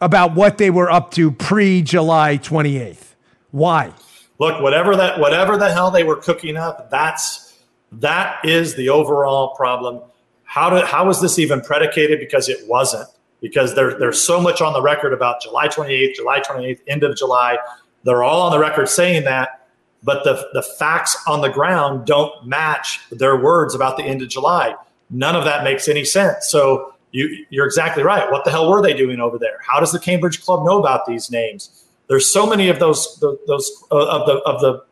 about what they were up to pre July 28th? Why? look, whatever that whatever the hell they were cooking up, that's That is the overall problem. How did how was this even predicated? Because it wasn't. Because there, there's so much on the record about July 28th, July 28th, end of July. They're all on the record saying that, but the the facts on the ground don't match their words about the end of July. None of that makes any sense. So you, you're exactly right. What the hell were they doing over there? How does the Cambridge Club know about these names? There's so many of those those uh, of the of the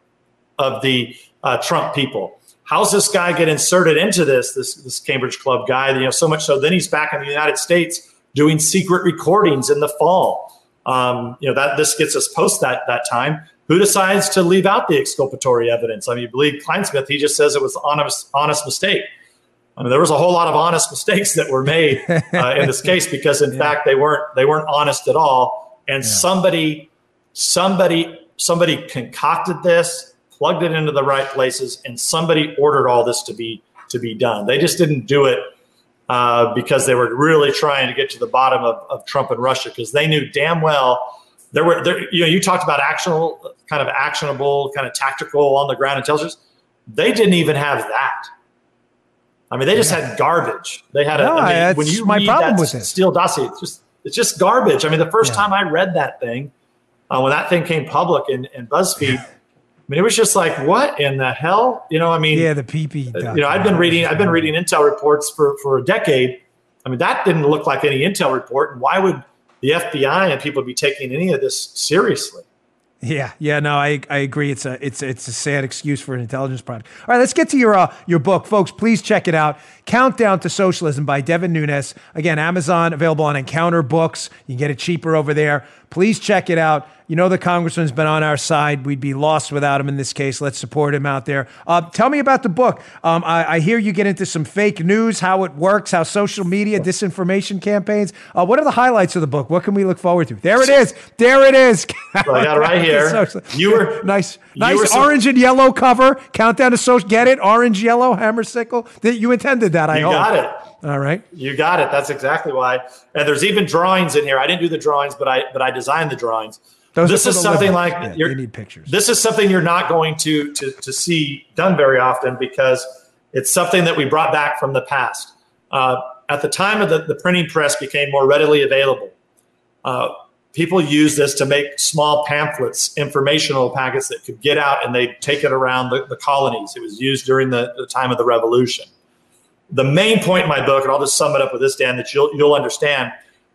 of the uh, Trump people. How's this guy get inserted into this this this Cambridge Club guy? You know, so much so then he's back in the United States doing secret recordings in the fall. Um, you know that this gets us post that that time. Who decides to leave out the exculpatory evidence? I mean, you believe Clinesmith? He just says it was honest honest mistake. I mean, there was a whole lot of honest mistakes that were made uh, in this case because, in yeah. fact, they weren't they weren't honest at all. And yeah. somebody, somebody, somebody concocted this, plugged it into the right places, and somebody ordered all this to be to be done. They just didn't do it uh, because they were really trying to get to the bottom of, of Trump and Russia because they knew damn well there were there. You know, you talked about actionable, kind of actionable, kind of tactical on the ground intelligence. They didn't even have that. I mean, they just had garbage. They had no, a, I mean, when you my read problem that with it. Dossier, it's just it's just garbage. I mean, the first yeah. time I read that thing, uh, when that thing came public in, in BuzzFeed, mean, it was just like, what in the hell? You know, I mean, yeah, the PP. Uh, you know, I've been reading, I've been reading intel reports for for a decade. I mean, that didn't look like any intel report. And why would the FBI and people be taking any of this seriously? Yeah, yeah, no, I, I agree. It's a it's it's a sad excuse for an intelligence product. All right, let's get to your uh, your book, folks. Please check it out. Countdown to Socialism by Devin Nunes. Again, Amazon available on Encounter Books. You can get it cheaper over there. Please check it out. You know the congressman's been on our side. We'd be lost without him in this case. Let's support him out there. Uh, tell me about the book. Um, I, I, hear you get into some fake news, how it works, how social media disinformation campaigns. Uh, what are the highlights of the book? What can we look forward to? There it is. There it is. I got it right here. You were nice, nice orange and yellow cover. Countdown to social. Get it? Orange, yellow, hammer sickle. You intended that. I you hope. got it. All right. You got it. That's exactly why. And there's even drawings in here. I didn't do the drawings, but I but I designed the drawings. Those this is something like yeah, you need pictures. This is something you're not going to, to to see done very often because it's something that we brought back from the past. Uh, at the time of the, the printing press became more readily available. Uh, people used this to make small pamphlets, informational packets that could get out and they'd take it around the, the colonies. It was used during the, the time of the revolution the main point in my book, and I'll just sum it up with this, Dan, that you'll you'll understand,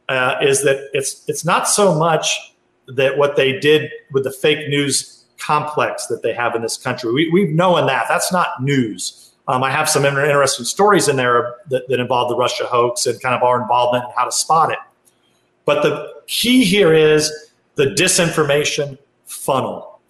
uh, is that it's it's not so much that what they did with the fake news complex that they have in this country. We, we've known that. That's not news. Um, I have some interesting stories in there that, that involve the Russia hoax and kind of our involvement and how to spot it. But the key here is the disinformation funnel.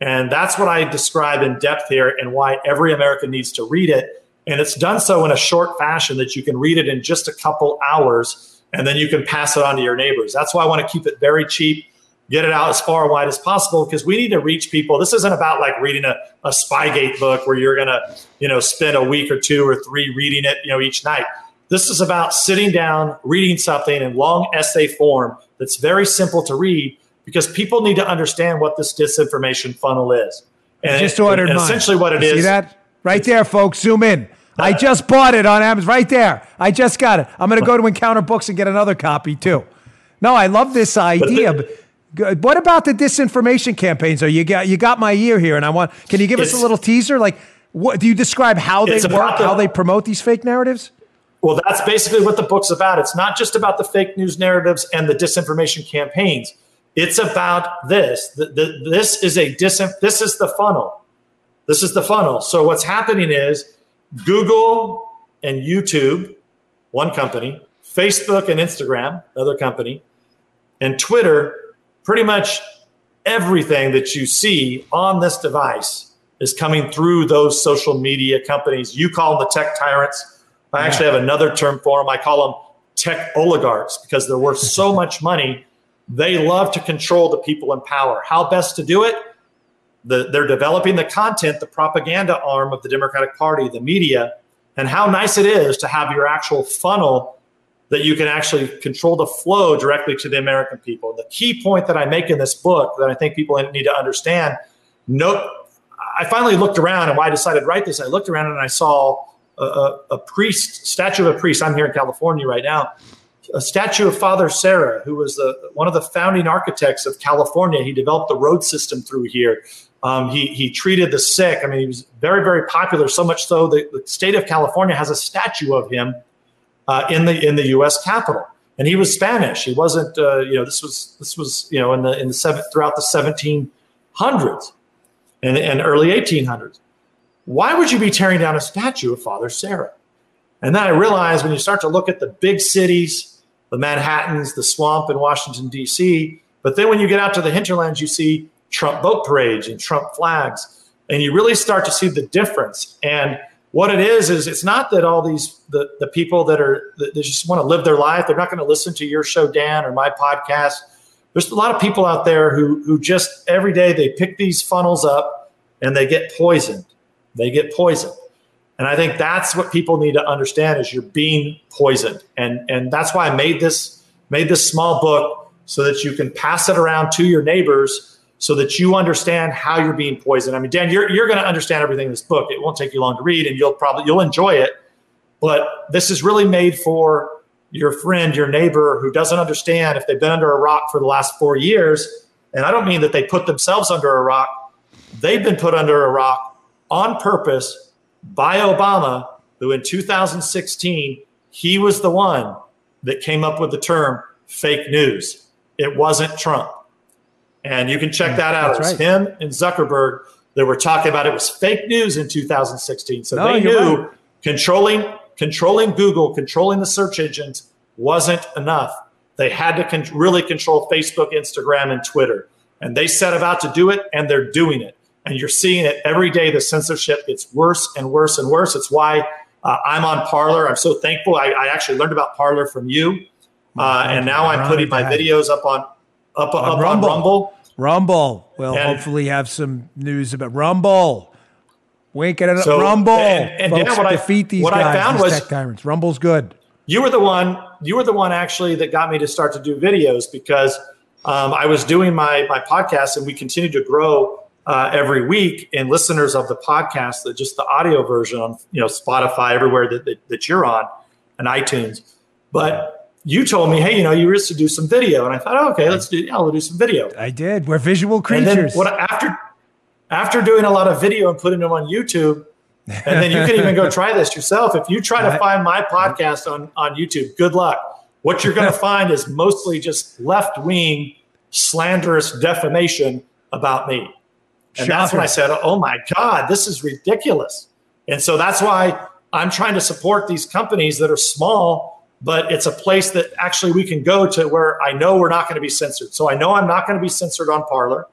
And that's what I describe in depth here and why every American needs to read it and it's done so in a short fashion that you can read it in just a couple hours and then you can pass it on to your neighbors. That's why I want to keep it very cheap, get it out as far and wide as possible because we need to reach people. This isn't about like reading a, a Spygate book where you're going to, you know, spend a week or two or three reading it, you know, each night. This is about sitting down, reading something in long essay form that's very simple to read because people need to understand what this disinformation funnel is. And, just ordered and essentially what it you is. See that? Right there, folks. Zoom in. I uh, just bought it on Amazon right there. I just got it. I'm going to go to Encounter Books and get another copy too. No, I love this idea. What about the disinformation campaigns? Are you got you got my ear here, and I want. Can you give us a little teaser? Like, what do you describe how they work, how they promote these fake narratives? Well, that's basically what the book's about. It's not just about the fake news narratives and the disinformation campaigns. It's about this. The, the, this is a dis. This is the funnel. This is the funnel. So what's happening is Google and YouTube, one company, Facebook and Instagram, another company, and Twitter, pretty much everything that you see on this device is coming through those social media companies. You call them the tech tyrants. I yeah. actually have another term for them. I call them tech oligarchs because they're worth so much money. They love to control the people in power. How best to do it? the, they're developing the content, the propaganda arm of the Democratic Party, the media, and how nice it is to have your actual funnel that you can actually control the flow directly to the American people. The key point that I make in this book that I think people need to understand, note, I finally looked around, and why I decided to write this, I looked around and I saw a, a, a priest, statue of a priest. I'm here in California right now. A statue of Father Serra, who was the, one of the founding architects of California. He developed the road system through here. Um, he, he treated the sick. I mean, he was very, very popular, so much so that the state of California has a statue of him uh, in the in the U.S. Capitol. And he was Spanish. He wasn't, uh, you know, this was this was, you know, in the in the seven, throughout the 1700s and, and early 1800s. Why would you be tearing down a statue of Father Serra? And then I realized when you start to look at the big cities, the Manhattans, the swamp in Washington, D.C., but then when you get out to the hinterlands, you see Trump boat parades and Trump flags, and you really start to see the difference. And what it is is it's not that all these the, the people that are that just want to live their life, they're not going to listen to your show, Dan, or my podcast. There's a lot of people out there who who just every day they pick these funnels up and they get poisoned they get poisoned. And I think that's what people need to understand is you're being poisoned. And and that's why I made this made this small book so that you can pass it around to your neighbors so that you understand how you're being poisoned. I mean, Dan, you're you're going to understand everything in this book. It won't take you long to read and you'll probably you'll enjoy it. But this is really made for your friend, your neighbor who doesn't understand if they've been under a rock for the last 4 years. And I don't mean that they put themselves under a rock. They've been put under a rock on purpose by Obama, who in 2016, he was the one that came up with the term fake news. It wasn't Trump. And you can check that out. It's right. him and Zuckerberg that were talking about it was fake news in 2016. So no, they knew right. controlling controlling Google, controlling the search engines wasn't enough. They had to con- really control Facebook, Instagram, and Twitter. And they set about to do it, and they're doing it and you're seeing it every day. The censorship gets worse and worse and worse. It's why uh, I'm on Parler. I'm so thankful. I, I actually learned about Parler from you, uh, and now I'm putting my videos up on up, on, up on Rumble. Rumble. We'll hopefully have some news about Rumble. Wink at it. So, Rumble. And, and Folks, what defeat these what guys, I found was, tech tyrants. Rumble's good. You were the one. You were the one actually that got me to start to do videos because um, I was doing my my podcast, and we continued to grow uh, every week and listeners of the podcast that just the audio version on you know spotify everywhere that, that, that, you're on and itunes but you told me hey you know you used to do some video. And i thought oh, okay let's do yeah we'll do some video. I did. We're visual creatures and then what after after doing a lot of video and putting them on youtube and then you can even go try this yourself. If you try to find my podcast on on youtube good luck. What you're going to find is mostly just left-wing slanderous defamation about me. And Shocker. that's when I said, oh my God, this is ridiculous. And so that's why I'm trying to support these companies that are small, but it's a place that actually we can go to where I know we're not going to be censored. So I know I'm not going to be censored on Parler.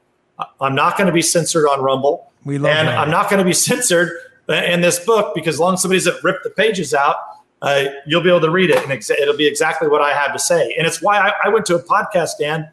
I'm not going to be censored on Rumble. We love and that. I'm not going to be censored in this book because as long as somebody doesn't rip the pages out, uh, you'll be able to read it and exa- it'll be exactly what I have to say. And it's why I, I went to a podcast, Dan,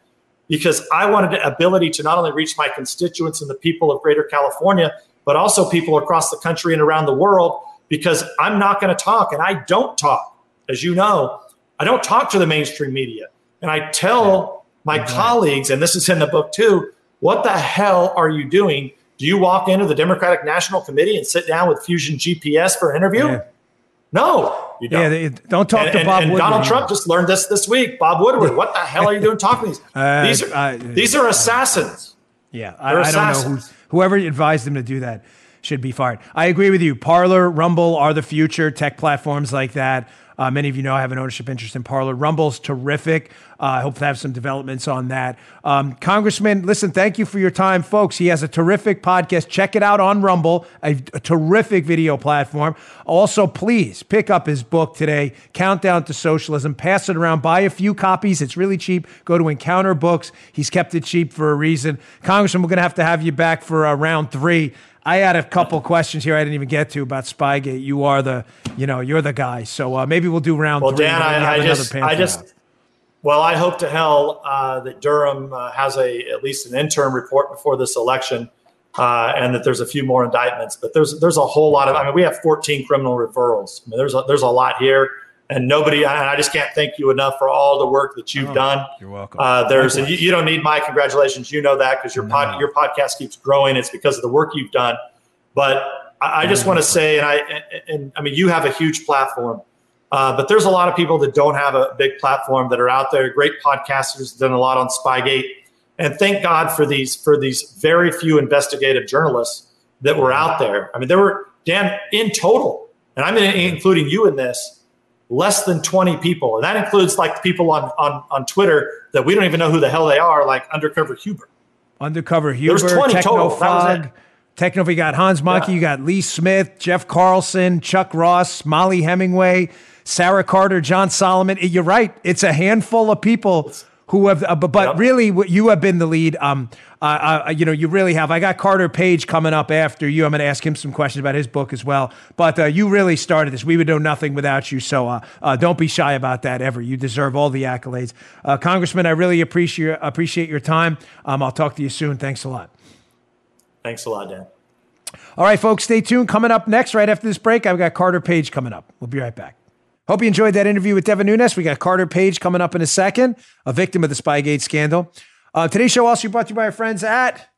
because I wanted the ability to not only reach my constituents and the people of Greater California, but also people across the country and around the world, because I'm not going to talk and I don't talk. As you know, I don't talk to the mainstream media. And I tell my mm-hmm. colleagues, and this is in the book too, what the hell are you doing? Do you walk into the Democratic National Committee and sit down with Fusion GPS for an interview? Yeah. No, you don't. Yeah, they, don't talk and, to Bob. And, and Donald Trump just learned this this week. Bob Woodward, what the hell are you doing talking to these? Uh, these are uh, these are assassins. Yeah, I, I, don't know who, whoever advised them to do that should be fired. I agree with you. Parler, Rumble are the future. Tech platforms like that uh, many of you know I have an ownership interest in Parler. Rumble's terrific. Uh, I hope to have some developments on that. Um, Congressman, listen, thank you for your time, folks. He has a terrific podcast. Check it out on Rumble, a, a terrific video platform. Also, please pick up his book today, Countdown to Socialism. Pass it around. Buy a few copies. It's really cheap. Go to Encounter Books. He's kept it cheap for a reason. Congressman, we're going to have to have you back for uh, round three. I had a couple questions here I didn't even get to about Spygate. You are the, you know, you're the guy. So uh, maybe we'll do round well, three. Dan, I, I just, I just, well, I hope to hell uh, that Durham uh, has a at least an interim report before this election, uh, and that there's a few more indictments. But there's there's a whole lot of. I mean, we have 14 criminal referrals. I mean, there's a, there's a lot here and nobody I, I just can't thank you enough for all the work that you've oh, done. you're welcome. Uh, there's and you, you, don't need my congratulations. You know that because your no. pod, your podcast keeps growing. It's because of the work you've done. But I, I just want to say, and I and, and, I mean, you have a huge platform, uh, but there's a lot of people that don't have a big platform that are out there. Great podcasters done a lot on Spygate, and thank God for these for these very few investigative journalists that were out there. I mean, there were Dan in total, and I'm including you in this less than 20 people. And that includes like the people on, on, on Twitter that we don't even know who the hell they are, like Undercover Huber. Undercover Huber, There's 20 Technofog. Techno, you got Hans Mahncke, yeah. you got Lee Smith, Jeff Carlson, Chuck Ross, Mollie Hemingway, Sarah Carter, John Solomon. You're right. It's a handful of people who have, uh, but, but yep. really, you have been the lead. Um, uh, uh, you know, you really have. I got Carter Page coming up after you. I'm going to ask him some questions about his book as well. But uh, you really started this. We would know nothing without you. So uh, uh, don't be shy about that ever. You deserve all the accolades, Congressman. I really appreciate appreciate your time. Um, I'll talk to you soon. Thanks a lot. Thanks a lot, Dan. All right, folks, stay tuned. Coming up next, right after this break, I've got Carter Page coming up. We'll be right back. Hope you enjoyed that interview with Devin Nunes. We got Carter Page coming up in a second, a victim of the Spygate scandal. Uh, today's show also brought to you by our friends at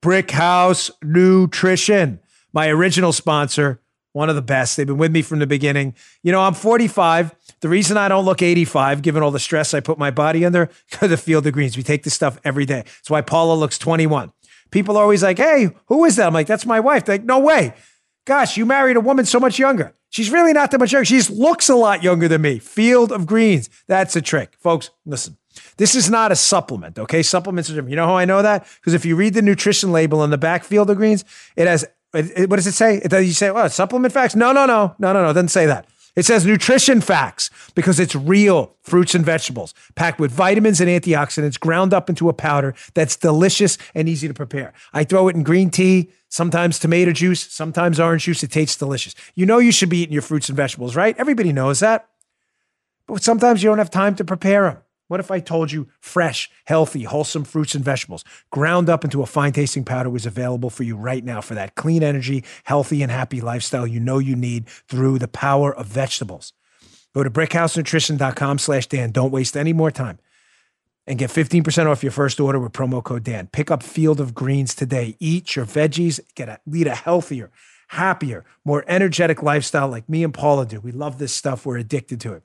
Brick House Nutrition, my original sponsor, one of the best. They've been with me from the beginning. You know, I'm 45. The reason I don't look 85, given all the stress I put my body under, because the Field of Greens. We take this stuff every day. That's why Paula looks 21. People are always like, hey, who is that? I'm like, that's my wife. They're like, no way. Gosh, you married a woman so much younger. She's really not that much younger. She just looks a lot younger than me. Field of Greens. That's a trick. Folks, listen. This is not a supplement, okay? Supplements are different. You know how I know that? Because if you read the nutrition label on the back Field of Greens, it has, it, it, what does it say? It you say, supplement facts? No, no, no, no, no, no. It doesn't say that. It says nutrition facts because it's real fruits and vegetables packed with vitamins and antioxidants ground up into a powder that's delicious and easy to prepare. I throw it in green tea, sometimes tomato juice, sometimes orange juice. It tastes delicious. You know you should be eating your fruits and vegetables, right? Everybody knows that. But sometimes you don't have time to prepare them. What if I told you fresh, healthy, wholesome fruits and vegetables ground up into a fine tasting powder was available for you right now for that clean energy, healthy, and happy lifestyle you know you need through the power of vegetables? Go to brickhousenutrition.com slash Dan. Don't waste any more time and get 15% off your first order with promo code Dan. Pick up Field of Greens today. Eat your veggies, get a, lead a healthier, happier, more energetic lifestyle like me and Paula do. We love this stuff. We're addicted to it.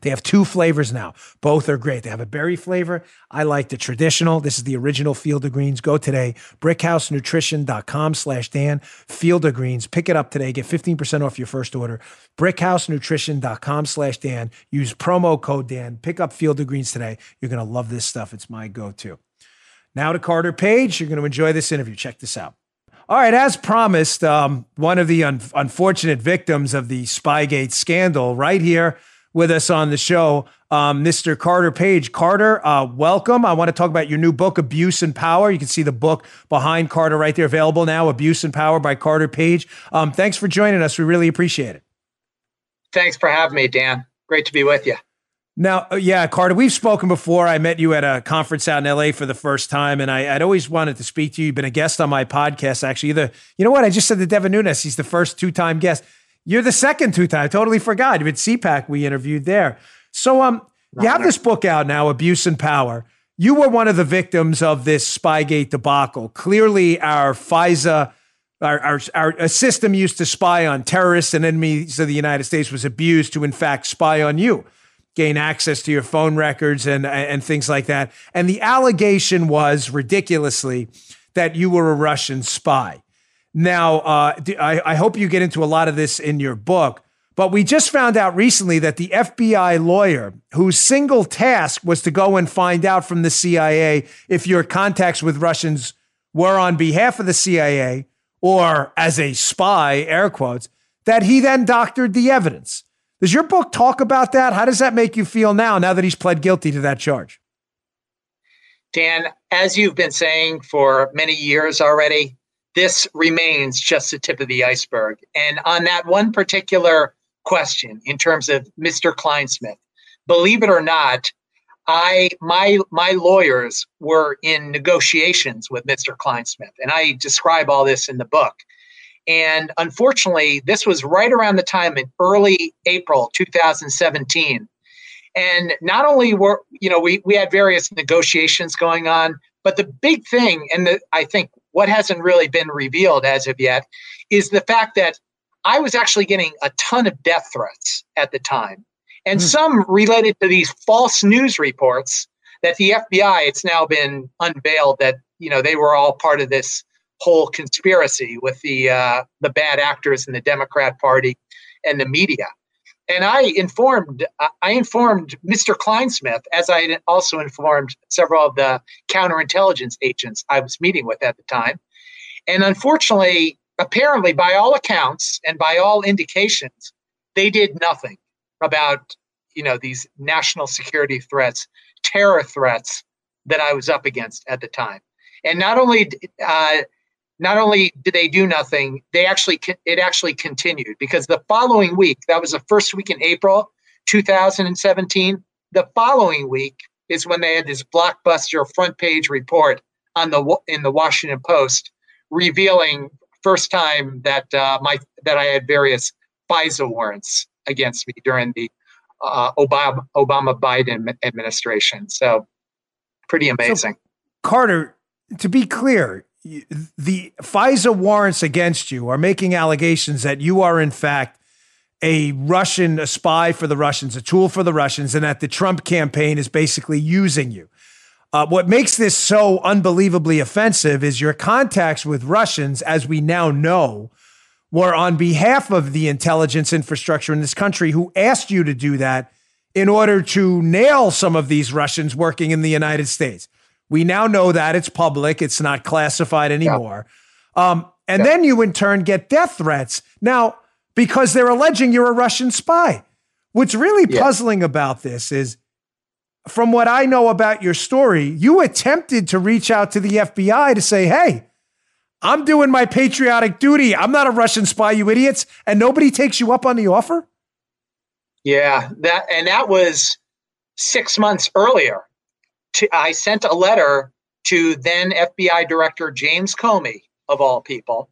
They have two flavors now. Both are great. They have a berry flavor. I like the traditional. This is the original Field of Greens. Go today, brickhousenutrition.com slash Dan. Field of Greens. Pick it up today. Get 15% off your first order. brickhousenutrition.com slash Dan. Use promo code Dan. Pick up Field of Greens today. You're going to love this stuff. It's my go-to. Now to Carter Page. You're going to enjoy this interview. Check this out. All right, as promised, um, one of the un- unfortunate victims of the Spygate scandal right here – with us on the show, um, Mr. Carter Page. Carter, uh, welcome. I want to talk about your new book, Abuse and Power. You can see the book behind Carter right there, available now, Abuse and Power by Carter Page. Um, thanks for joining us. We really appreciate it. Thanks for having me, Dan. Great to be with you. Now, uh, yeah, Carter, we've spoken before. I met you at a conference out in LA for the first time, and I, would always wanted to speak to you. You've been a guest on my podcast, actually. Either, you know what? I just said to Devin Nunes, he's the first two time guest. You're the second two time. I totally forgot. Had CPAC we interviewed there. So um, you have this book out now, Abuse and Power. You were one of the victims of this Spygate debacle. Clearly, our FISA, our, our, our system used to spy on terrorists and enemies of the United States was abused to, in fact, spy on you, gain access to your phone records and, and things like that. And the allegation was ridiculously that you were a Russian spy. Now, uh, I, I hope you get into a lot of this in your book, but we just found out recently that the FBI lawyer, whose single task was to go and find out from the CIA if your contacts with Russians were on behalf of the CIA or as a spy, air quotes, that he then doctored the evidence. Does your book talk about that? How does that make you feel now, now that he's pled guilty to that charge? Dan, as you've been saying for many years already, this remains just the tip of the iceberg. And on that one particular question, in terms of Mr. Clinesmith, believe it or not, I my my lawyers were in negotiations with Mr. Clinesmith, and I describe all this in the book. And unfortunately, this was right around the time in early April 2017. And not only were, you know, we, we had various negotiations going on, but the big thing, and the, I think what hasn't really been revealed as of yet is the fact that I was actually getting a ton of death threats at the time, and mm. some related to these false news reports that the FBI. It's now been unveiled that you know they were all part of this whole conspiracy with the uh, the bad actors in the Democrat Party and the media. And I informed I informed Mr. Clinesmith, as I also informed several of the counterintelligence agents I was meeting with at the time. And unfortunately, apparently, by all accounts and by all indications, they did nothing about you know these national security threats, terror threats that I was up against at the time. And not only uh, not only did they do nothing, they actually it actually continued because the following week, that was the first week in April 2017. The following week is when they had this blockbuster front page report on the in the Washington Post revealing first time that uh, my that I had various FISA warrants against me during the uh, Obama Obama Biden administration. So pretty amazing. So, Carter, to be clear, the FISA warrants against you are making allegations that you are in fact a Russian, a spy for the Russians, a tool for the Russians, and that the Trump campaign is basically using you. Uh, what makes this so unbelievably offensive is your contacts with Russians, as we now know, were on behalf of the intelligence infrastructure in this country who asked you to do that in order to nail some of these Russians working in the United States. We now know that it's public, it's not classified anymore. Yeah. Um, and yeah. then you, in turn, get death threats. Now, because they're alleging you're a Russian spy. What's really yeah. puzzling about this is from what I know about your story, you attempted to reach out to the FBI to say, hey, I'm doing my patriotic duty. I'm not a Russian spy, you idiots. And nobody takes you up on the offer? Yeah, that and that was six months earlier to, I sent a letter to then FBI Director James Comey, of all people,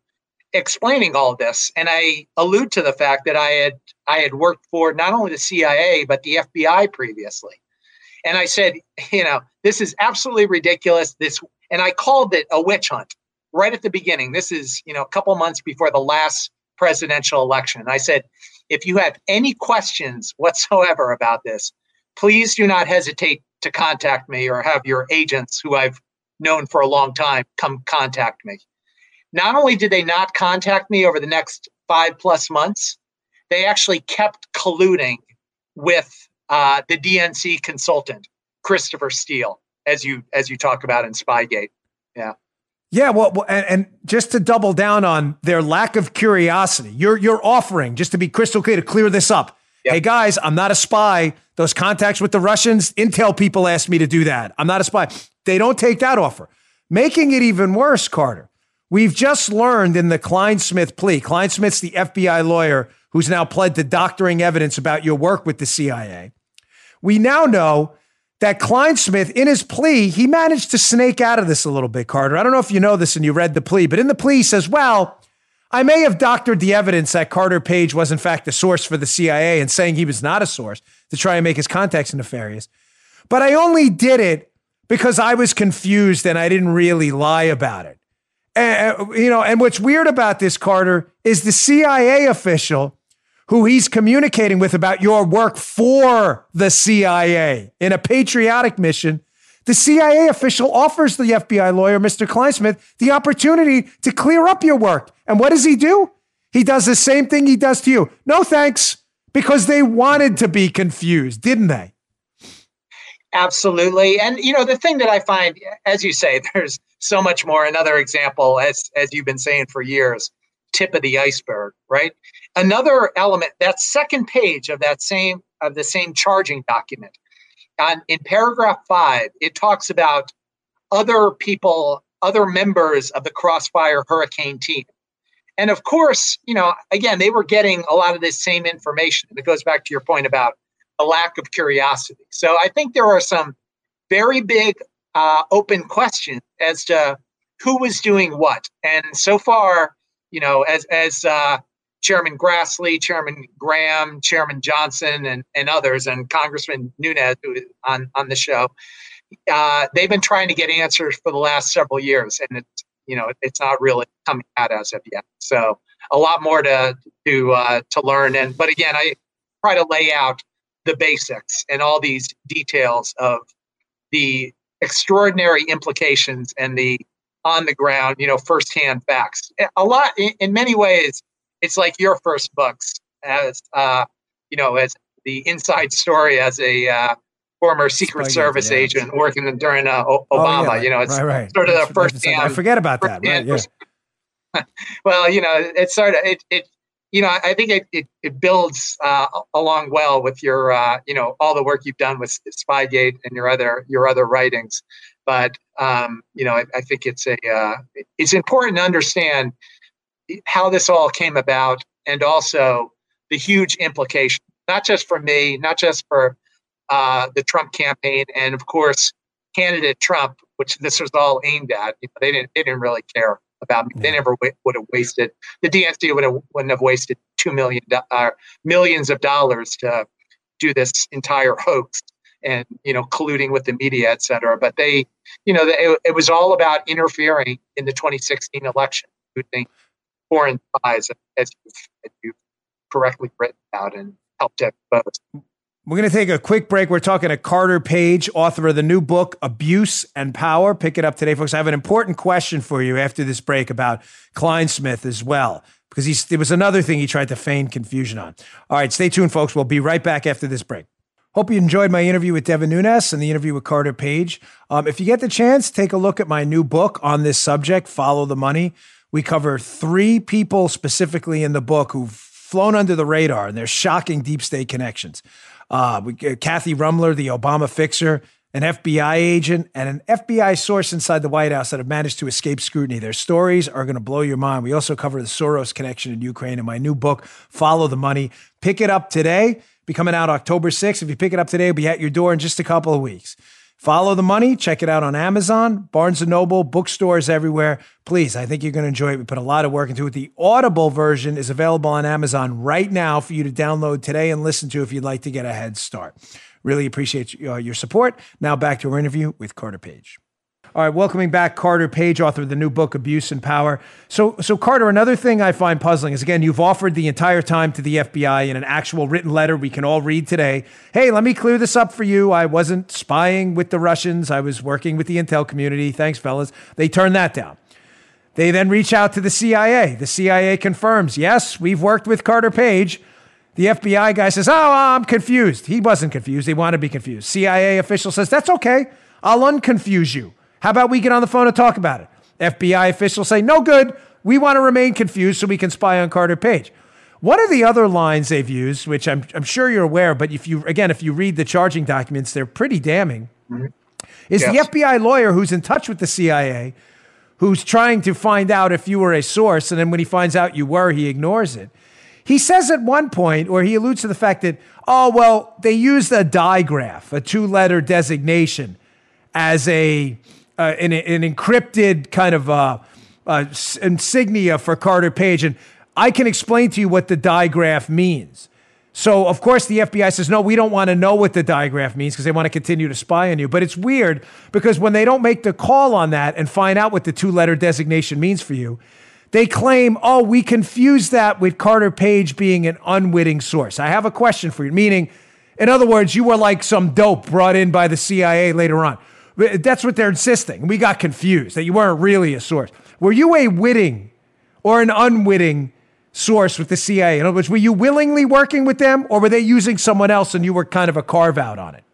explaining all this. And I allude to the fact that I had I had worked for not only the CIA but the FBI previously. And I said, you know, this is absolutely ridiculous. This and I called it a witch hunt right at the beginning. This is, you know, a couple months before the last presidential election. I said, if you have any questions whatsoever about this, please do not hesitate to contact me or have your agents who I've known for a long time come contact me. Not only did they not contact me over the next five plus months, they actually kept colluding with uh, the DNC consultant, Christopher Steele, as you as you talk about in Spygate. Yeah. Yeah, well, and, and, just to double down on their lack of curiosity, you're you're offering just to be crystal clear to clear this up. Yep. Hey guys, I'm not a spy. Those contacts with the Russians, intel people asked me to do that. I'm not a spy. They don't take that offer. Making it even worse, Carter. We've just learned in the Clinesmith plea. Clinesmith's the FBI lawyer who's now pled to doctoring evidence about your work with the CIA. We now know that Clinesmith, in his plea, he managed to snake out of this a little bit, Carter. I don't know if you know this and you read the plea, but in the plea, he says, well, I may have doctored the evidence that Carter Page was, in fact, the source for the CIA and saying he was not a source to try and make his contacts nefarious. But I only did it because I was confused and I didn't really lie about it. And, you know, and what's weird about this, Carter, is the CIA official who he's communicating with about your work for the CIA in a patriotic mission the CIA official offers the FBI lawyer, Mr. Clinesmith, the opportunity to clear up your work. And what does he do? He does the same thing he does to you. No thanks, because they wanted to be confused, didn't they? Absolutely. And you know, the thing that I find, as you say, there's so much more. Another example, as as you've been saying for years, tip of the iceberg, right? Another element, that second page of that same of the same charging document on, in paragraph five, it talks about other people, other members of the Crossfire Hurricane team. And of course, you know, again, they were getting a lot of this same information. It goes back to your point about a lack of curiosity. So I think there are some very big uh, open questions as to who was doing what. And so far, you know, as as uh, Chairman Grassley, Chairman Graham, Chairman Johnson, and, and others, and Congressman Nunes, who is on, on the show. Uh, they've been trying to get answers for the last several years, and it's you know it's not really coming out as of yet. So a lot more to to uh, to learn. And but again, I try to lay out the basics and all these details of the extraordinary implications and the on the ground, you know, firsthand facts. A lot, in, in many ways, it's like your first books as, uh, you know, as the inside story as a uh, former Secret Service yeah. agent working during uh, Obama. Oh, yeah, you know, it's right, right. sort of the first hand. I forget about that. Right, yeah. well, you know, it's sort of it. it you know, I think it it, it builds uh, along well with your uh, you know all the work you've done with Spygate and your other your other writings. But um, you know, I, I, think it's a uh, it's important to understand how this all came about, and also the huge implication, not just for me, not just for uh, the Trump campaign, and of course, candidate Trump, which this was all aimed at. You know, they didn't they didn't really care about me. They never w- would have wasted the DNC would have wouldn't have wasted two million uh, millions of dollars to do this entire hoax and you know colluding with the media, et cetera. But they, you know, it, it was all about interfering in the 2016 election using foreign spies, as you've, as you've correctly written about and helped expose. We're going to take a quick break. We're talking to Carter Page, author of the new book, Abuse and Power. Pick it up today, folks. I have an important question for you after this break about Clinesmith as well, because he's, there was another thing he tried to feign confusion on. All right, stay tuned, folks. We'll be right back after this break. Hope you enjoyed my interview with Devin Nunes and the interview with Carter Page. Um, if you get the chance, take a look at my new book on this subject, Follow the Money. We cover three people specifically in the book who've flown under the radar and their shocking deep state connections uh, we, Kathy Ruemmler, the Obama fixer, an FBI agent, and an FBI source inside the White House that have managed to escape scrutiny. Their stories are going to blow your mind. We also cover the Soros connection in Ukraine in my new book, Follow the Money. Pick it up today. Be coming out October 6th. If you pick it up today, it'll be at your door in just a couple of weeks. Follow the money. Check it out on Amazon, Barnes & Noble, bookstores everywhere. Please, I think you're going to enjoy it. We put a lot of work into it. The Audible version is available on Amazon right now for you to download today and listen to if you'd like to get a head start. Really appreciate your support. Now back to our interview with Carter Page. All right, welcoming back Carter Page, author of the new book Abuse and Power. So, so Carter, another thing I find puzzling is again, you've offered the entire time to the FBI in an actual written letter we can all read today. Hey, let me clear this up for you. I wasn't spying with the Russians. I was working with the intel community. Thanks, fellas. They turned that down. They then reach out to the CIA. The CIA confirms, yes, we've worked with Carter Page. The FBI guy says, Oh, I'm confused. He wasn't confused. He wanted to be confused. CIA official says, That's okay. I'll unconfuse you. How about we get on the phone and talk about it? FBI officials say, no good. We want to remain confused so we can spy on Carter Page. One of the other lines they've used, which I'm, I'm sure you're aware, but if you, again, if you read the charging documents, they're pretty damning, mm-hmm. is yes. the FBI lawyer who's in touch with the CIA, who's trying to find out if you were a source. And then when he finds out you were, he ignores it. He says at one point, or he alludes to the fact that, oh, well, they used a digraph, a two letter designation, as a uh, an, an, encrypted kind of uh, uh, insignia for Carter Page. And I can explain to you what the digraph means. So, of course, the FBI says, no, we don't want to know what the digraph means because they want to continue to spy on you. But it's weird because when they don't make the call on that and find out what the two letter designation means for you, they claim, oh, we confused that with Carter Page being an unwitting source. I have a question for you, meaning, in other words, you were like some dope brought in by the CIA later on. That's what they're insisting. We got confused that you weren't really a source. Were you a witting or an unwitting source with the CIA? In other words, were you willingly working with them or were they using someone else and you were kind of a carve out on it?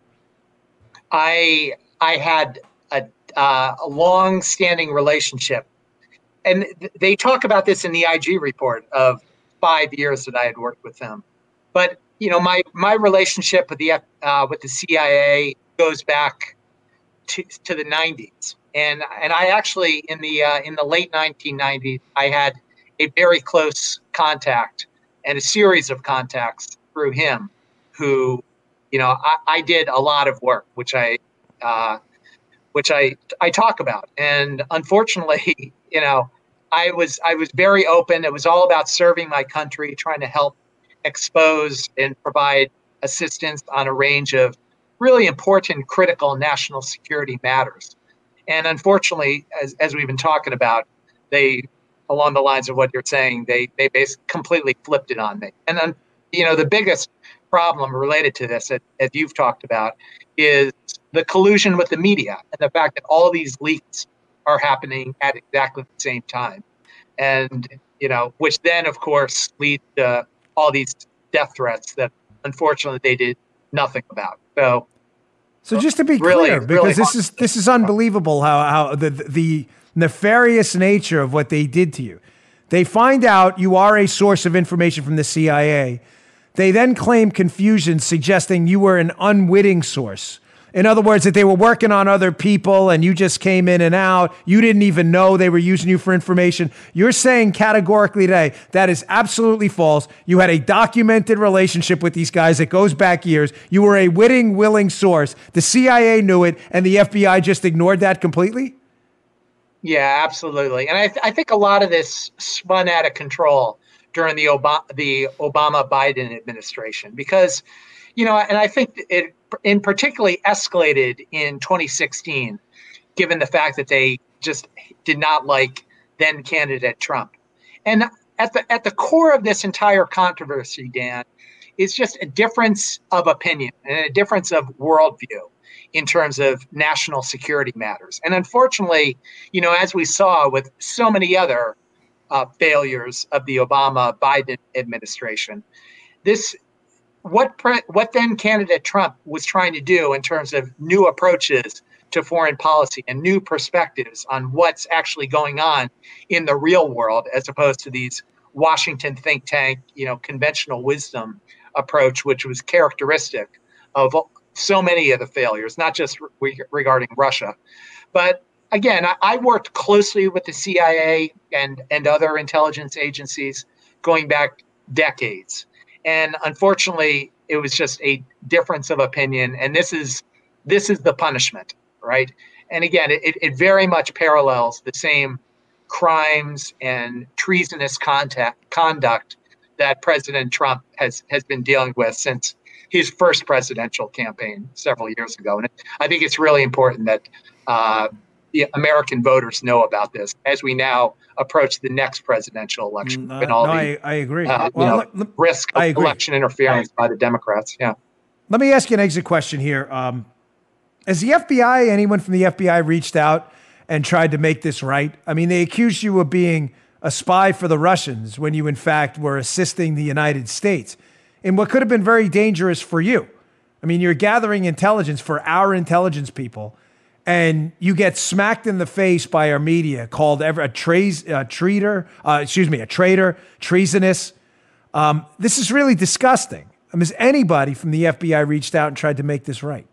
I I had a, uh, a long standing relationship. And th- they talk about this in the IG report of five years that I had worked with them. But you know, my my relationship with the uh, with the CIA goes back to, to the 90s. And, and I actually, in the, uh, in the late 1990s, I had a very close contact and a series of contacts through him who, you know, I, I did a lot of work, which I, uh, which I, I talk about. And unfortunately, you know, I was, I was very open. It was all about serving my country, trying to help expose and provide assistance on a range of really important, critical national security matters. And unfortunately, as, as we've been talking about, they, along the lines of what you're saying, they they basically completely flipped it on me. And then, you know, the biggest problem related to this, as, as you've talked about, is the collusion with the media and the fact that all these leaks are happening at exactly the same time, and you know, which then, of course, lead to all these death threats that unfortunately they did nothing about. So so just to be really, clear, because really this is this is unbelievable how how the the nefarious nature of what they did to you. They find out you are a source of information from the CIA. They then claim confusion, suggesting you were an unwitting source. In other words, that they were working on other people and you just came in and out. You didn't even know they were using you for information. You're saying categorically today that is absolutely false. You had a documented relationship with these guys that goes back years. You were a witting, willing source. The CIA knew it and the FBI just ignored that completely? Yeah, absolutely. And I, th- I think a lot of this spun out of control during the the Obama Biden administration because you know, and I think it in particularly escalated in 2016, given the fact that they just did not like then candidate Trump. And at the at the core of this entire controversy, Dan, is just a difference of opinion and a difference of worldview in terms of national security matters. And unfortunately, you know, as we saw with so many other uh, failures of the Obama Biden administration, this what pre- what then candidate Trump was trying to do in terms of new approaches to foreign policy and new perspectives on what's actually going on in the real world as opposed to these Washington think tank, you know, conventional wisdom approach which was characteristic of so many of the failures, not just re- regarding Russia. But again, I, I worked closely with the CIA and and other intelligence agencies going back decades and unfortunately it was just a difference of opinion. And this is this is the punishment right? And again it, it very much parallels the same crimes and treasonous contact, conduct that president trump has has been dealing with since his first presidential campaign several years ago. And i think it's really important that uh, the American voters know about this as we now approach the next presidential election. Mm, uh, and all no, the, I, I, agree. Uh, well, you know, risk of election interference by the Democrats. Yeah. Let me ask you an exit question here. Um, has the FBI, anyone from the FBI, reached out and tried to make this right? I mean, they accused you of being a spy for the Russians when you, in fact, were assisting the United States in what could have been very dangerous for you. I mean, you're gathering intelligence for our intelligence people and you get smacked in the face by our media, called ever a tra- traitor, uh, excuse me, a traitor, treasonous. Um, this is really disgusting. I mean, has anybody from the FBI reached out and tried to make this right?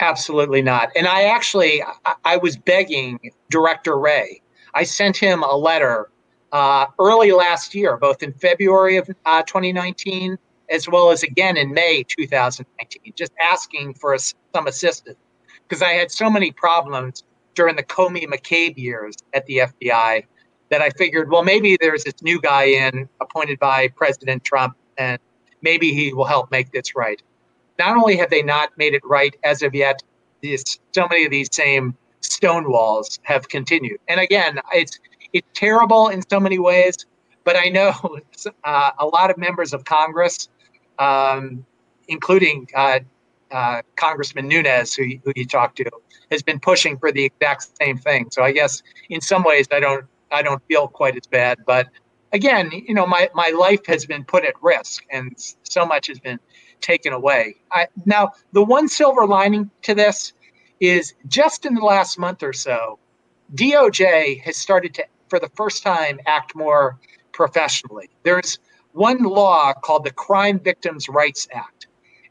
Absolutely not. And I actually, I, I was begging Director Wray. I sent him a letter uh, early last year, both in February of uh, 2019 as well as again in May 2019, just asking for a, some assistance because I had so many problems during the Comey McCabe years at the FBI that I figured, well, maybe there's this new guy in appointed by President Trump, and maybe he will help make this right. Not only have they not made it right as of yet, this, so many of these same stone walls have continued. And again, it's it's terrible in so many ways, but I know uh, a lot of members of Congress, um, including uh, uh, Congressman Nunes, who, who you talked to, has been pushing for the exact same thing. So I guess in some ways I don't I don't feel quite as bad. But again, you know, my, my life has been put at risk and so much has been taken away. I, now, the one silver lining to this is just in the last month or so, DOJ has started to, for the first time, act more professionally. There's one law called the Crime Victims' Rights Act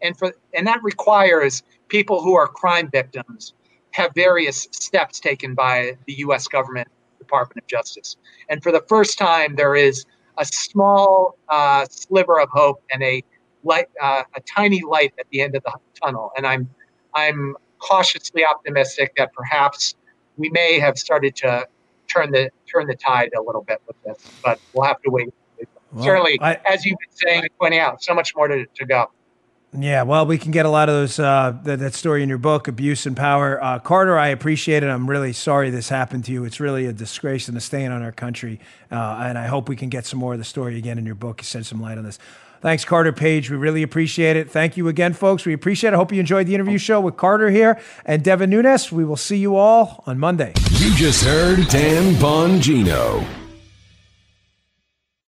and for and that requires people who are crime victims have various steps taken by the U.S. government, Department of Justice, and for the first time there is a small uh, sliver of hope and a light, uh, a tiny light at the end of the tunnel. And I'm I'm cautiously optimistic that perhaps we may have started to turn the turn the tide a little bit with this, but we'll have to wait. Well, Certainly, I, as you've been saying, pointing out, so much more to, to go. Yeah, well, we can get a lot of those uh, that, that story in your book, Abuse and Power. Uh, Carter, I appreciate it. I'm really sorry this happened to you. It's really a disgrace and a stain on our country. Uh, and I hope we can get some more of the story again in your book. You shed some light on this. Thanks, Carter Page. We really appreciate it. Thank you again, folks. We appreciate it. I hope you enjoyed the interview show with Carter here and Devin Nunes. We will see you all on Monday. You just heard Dan Bongino.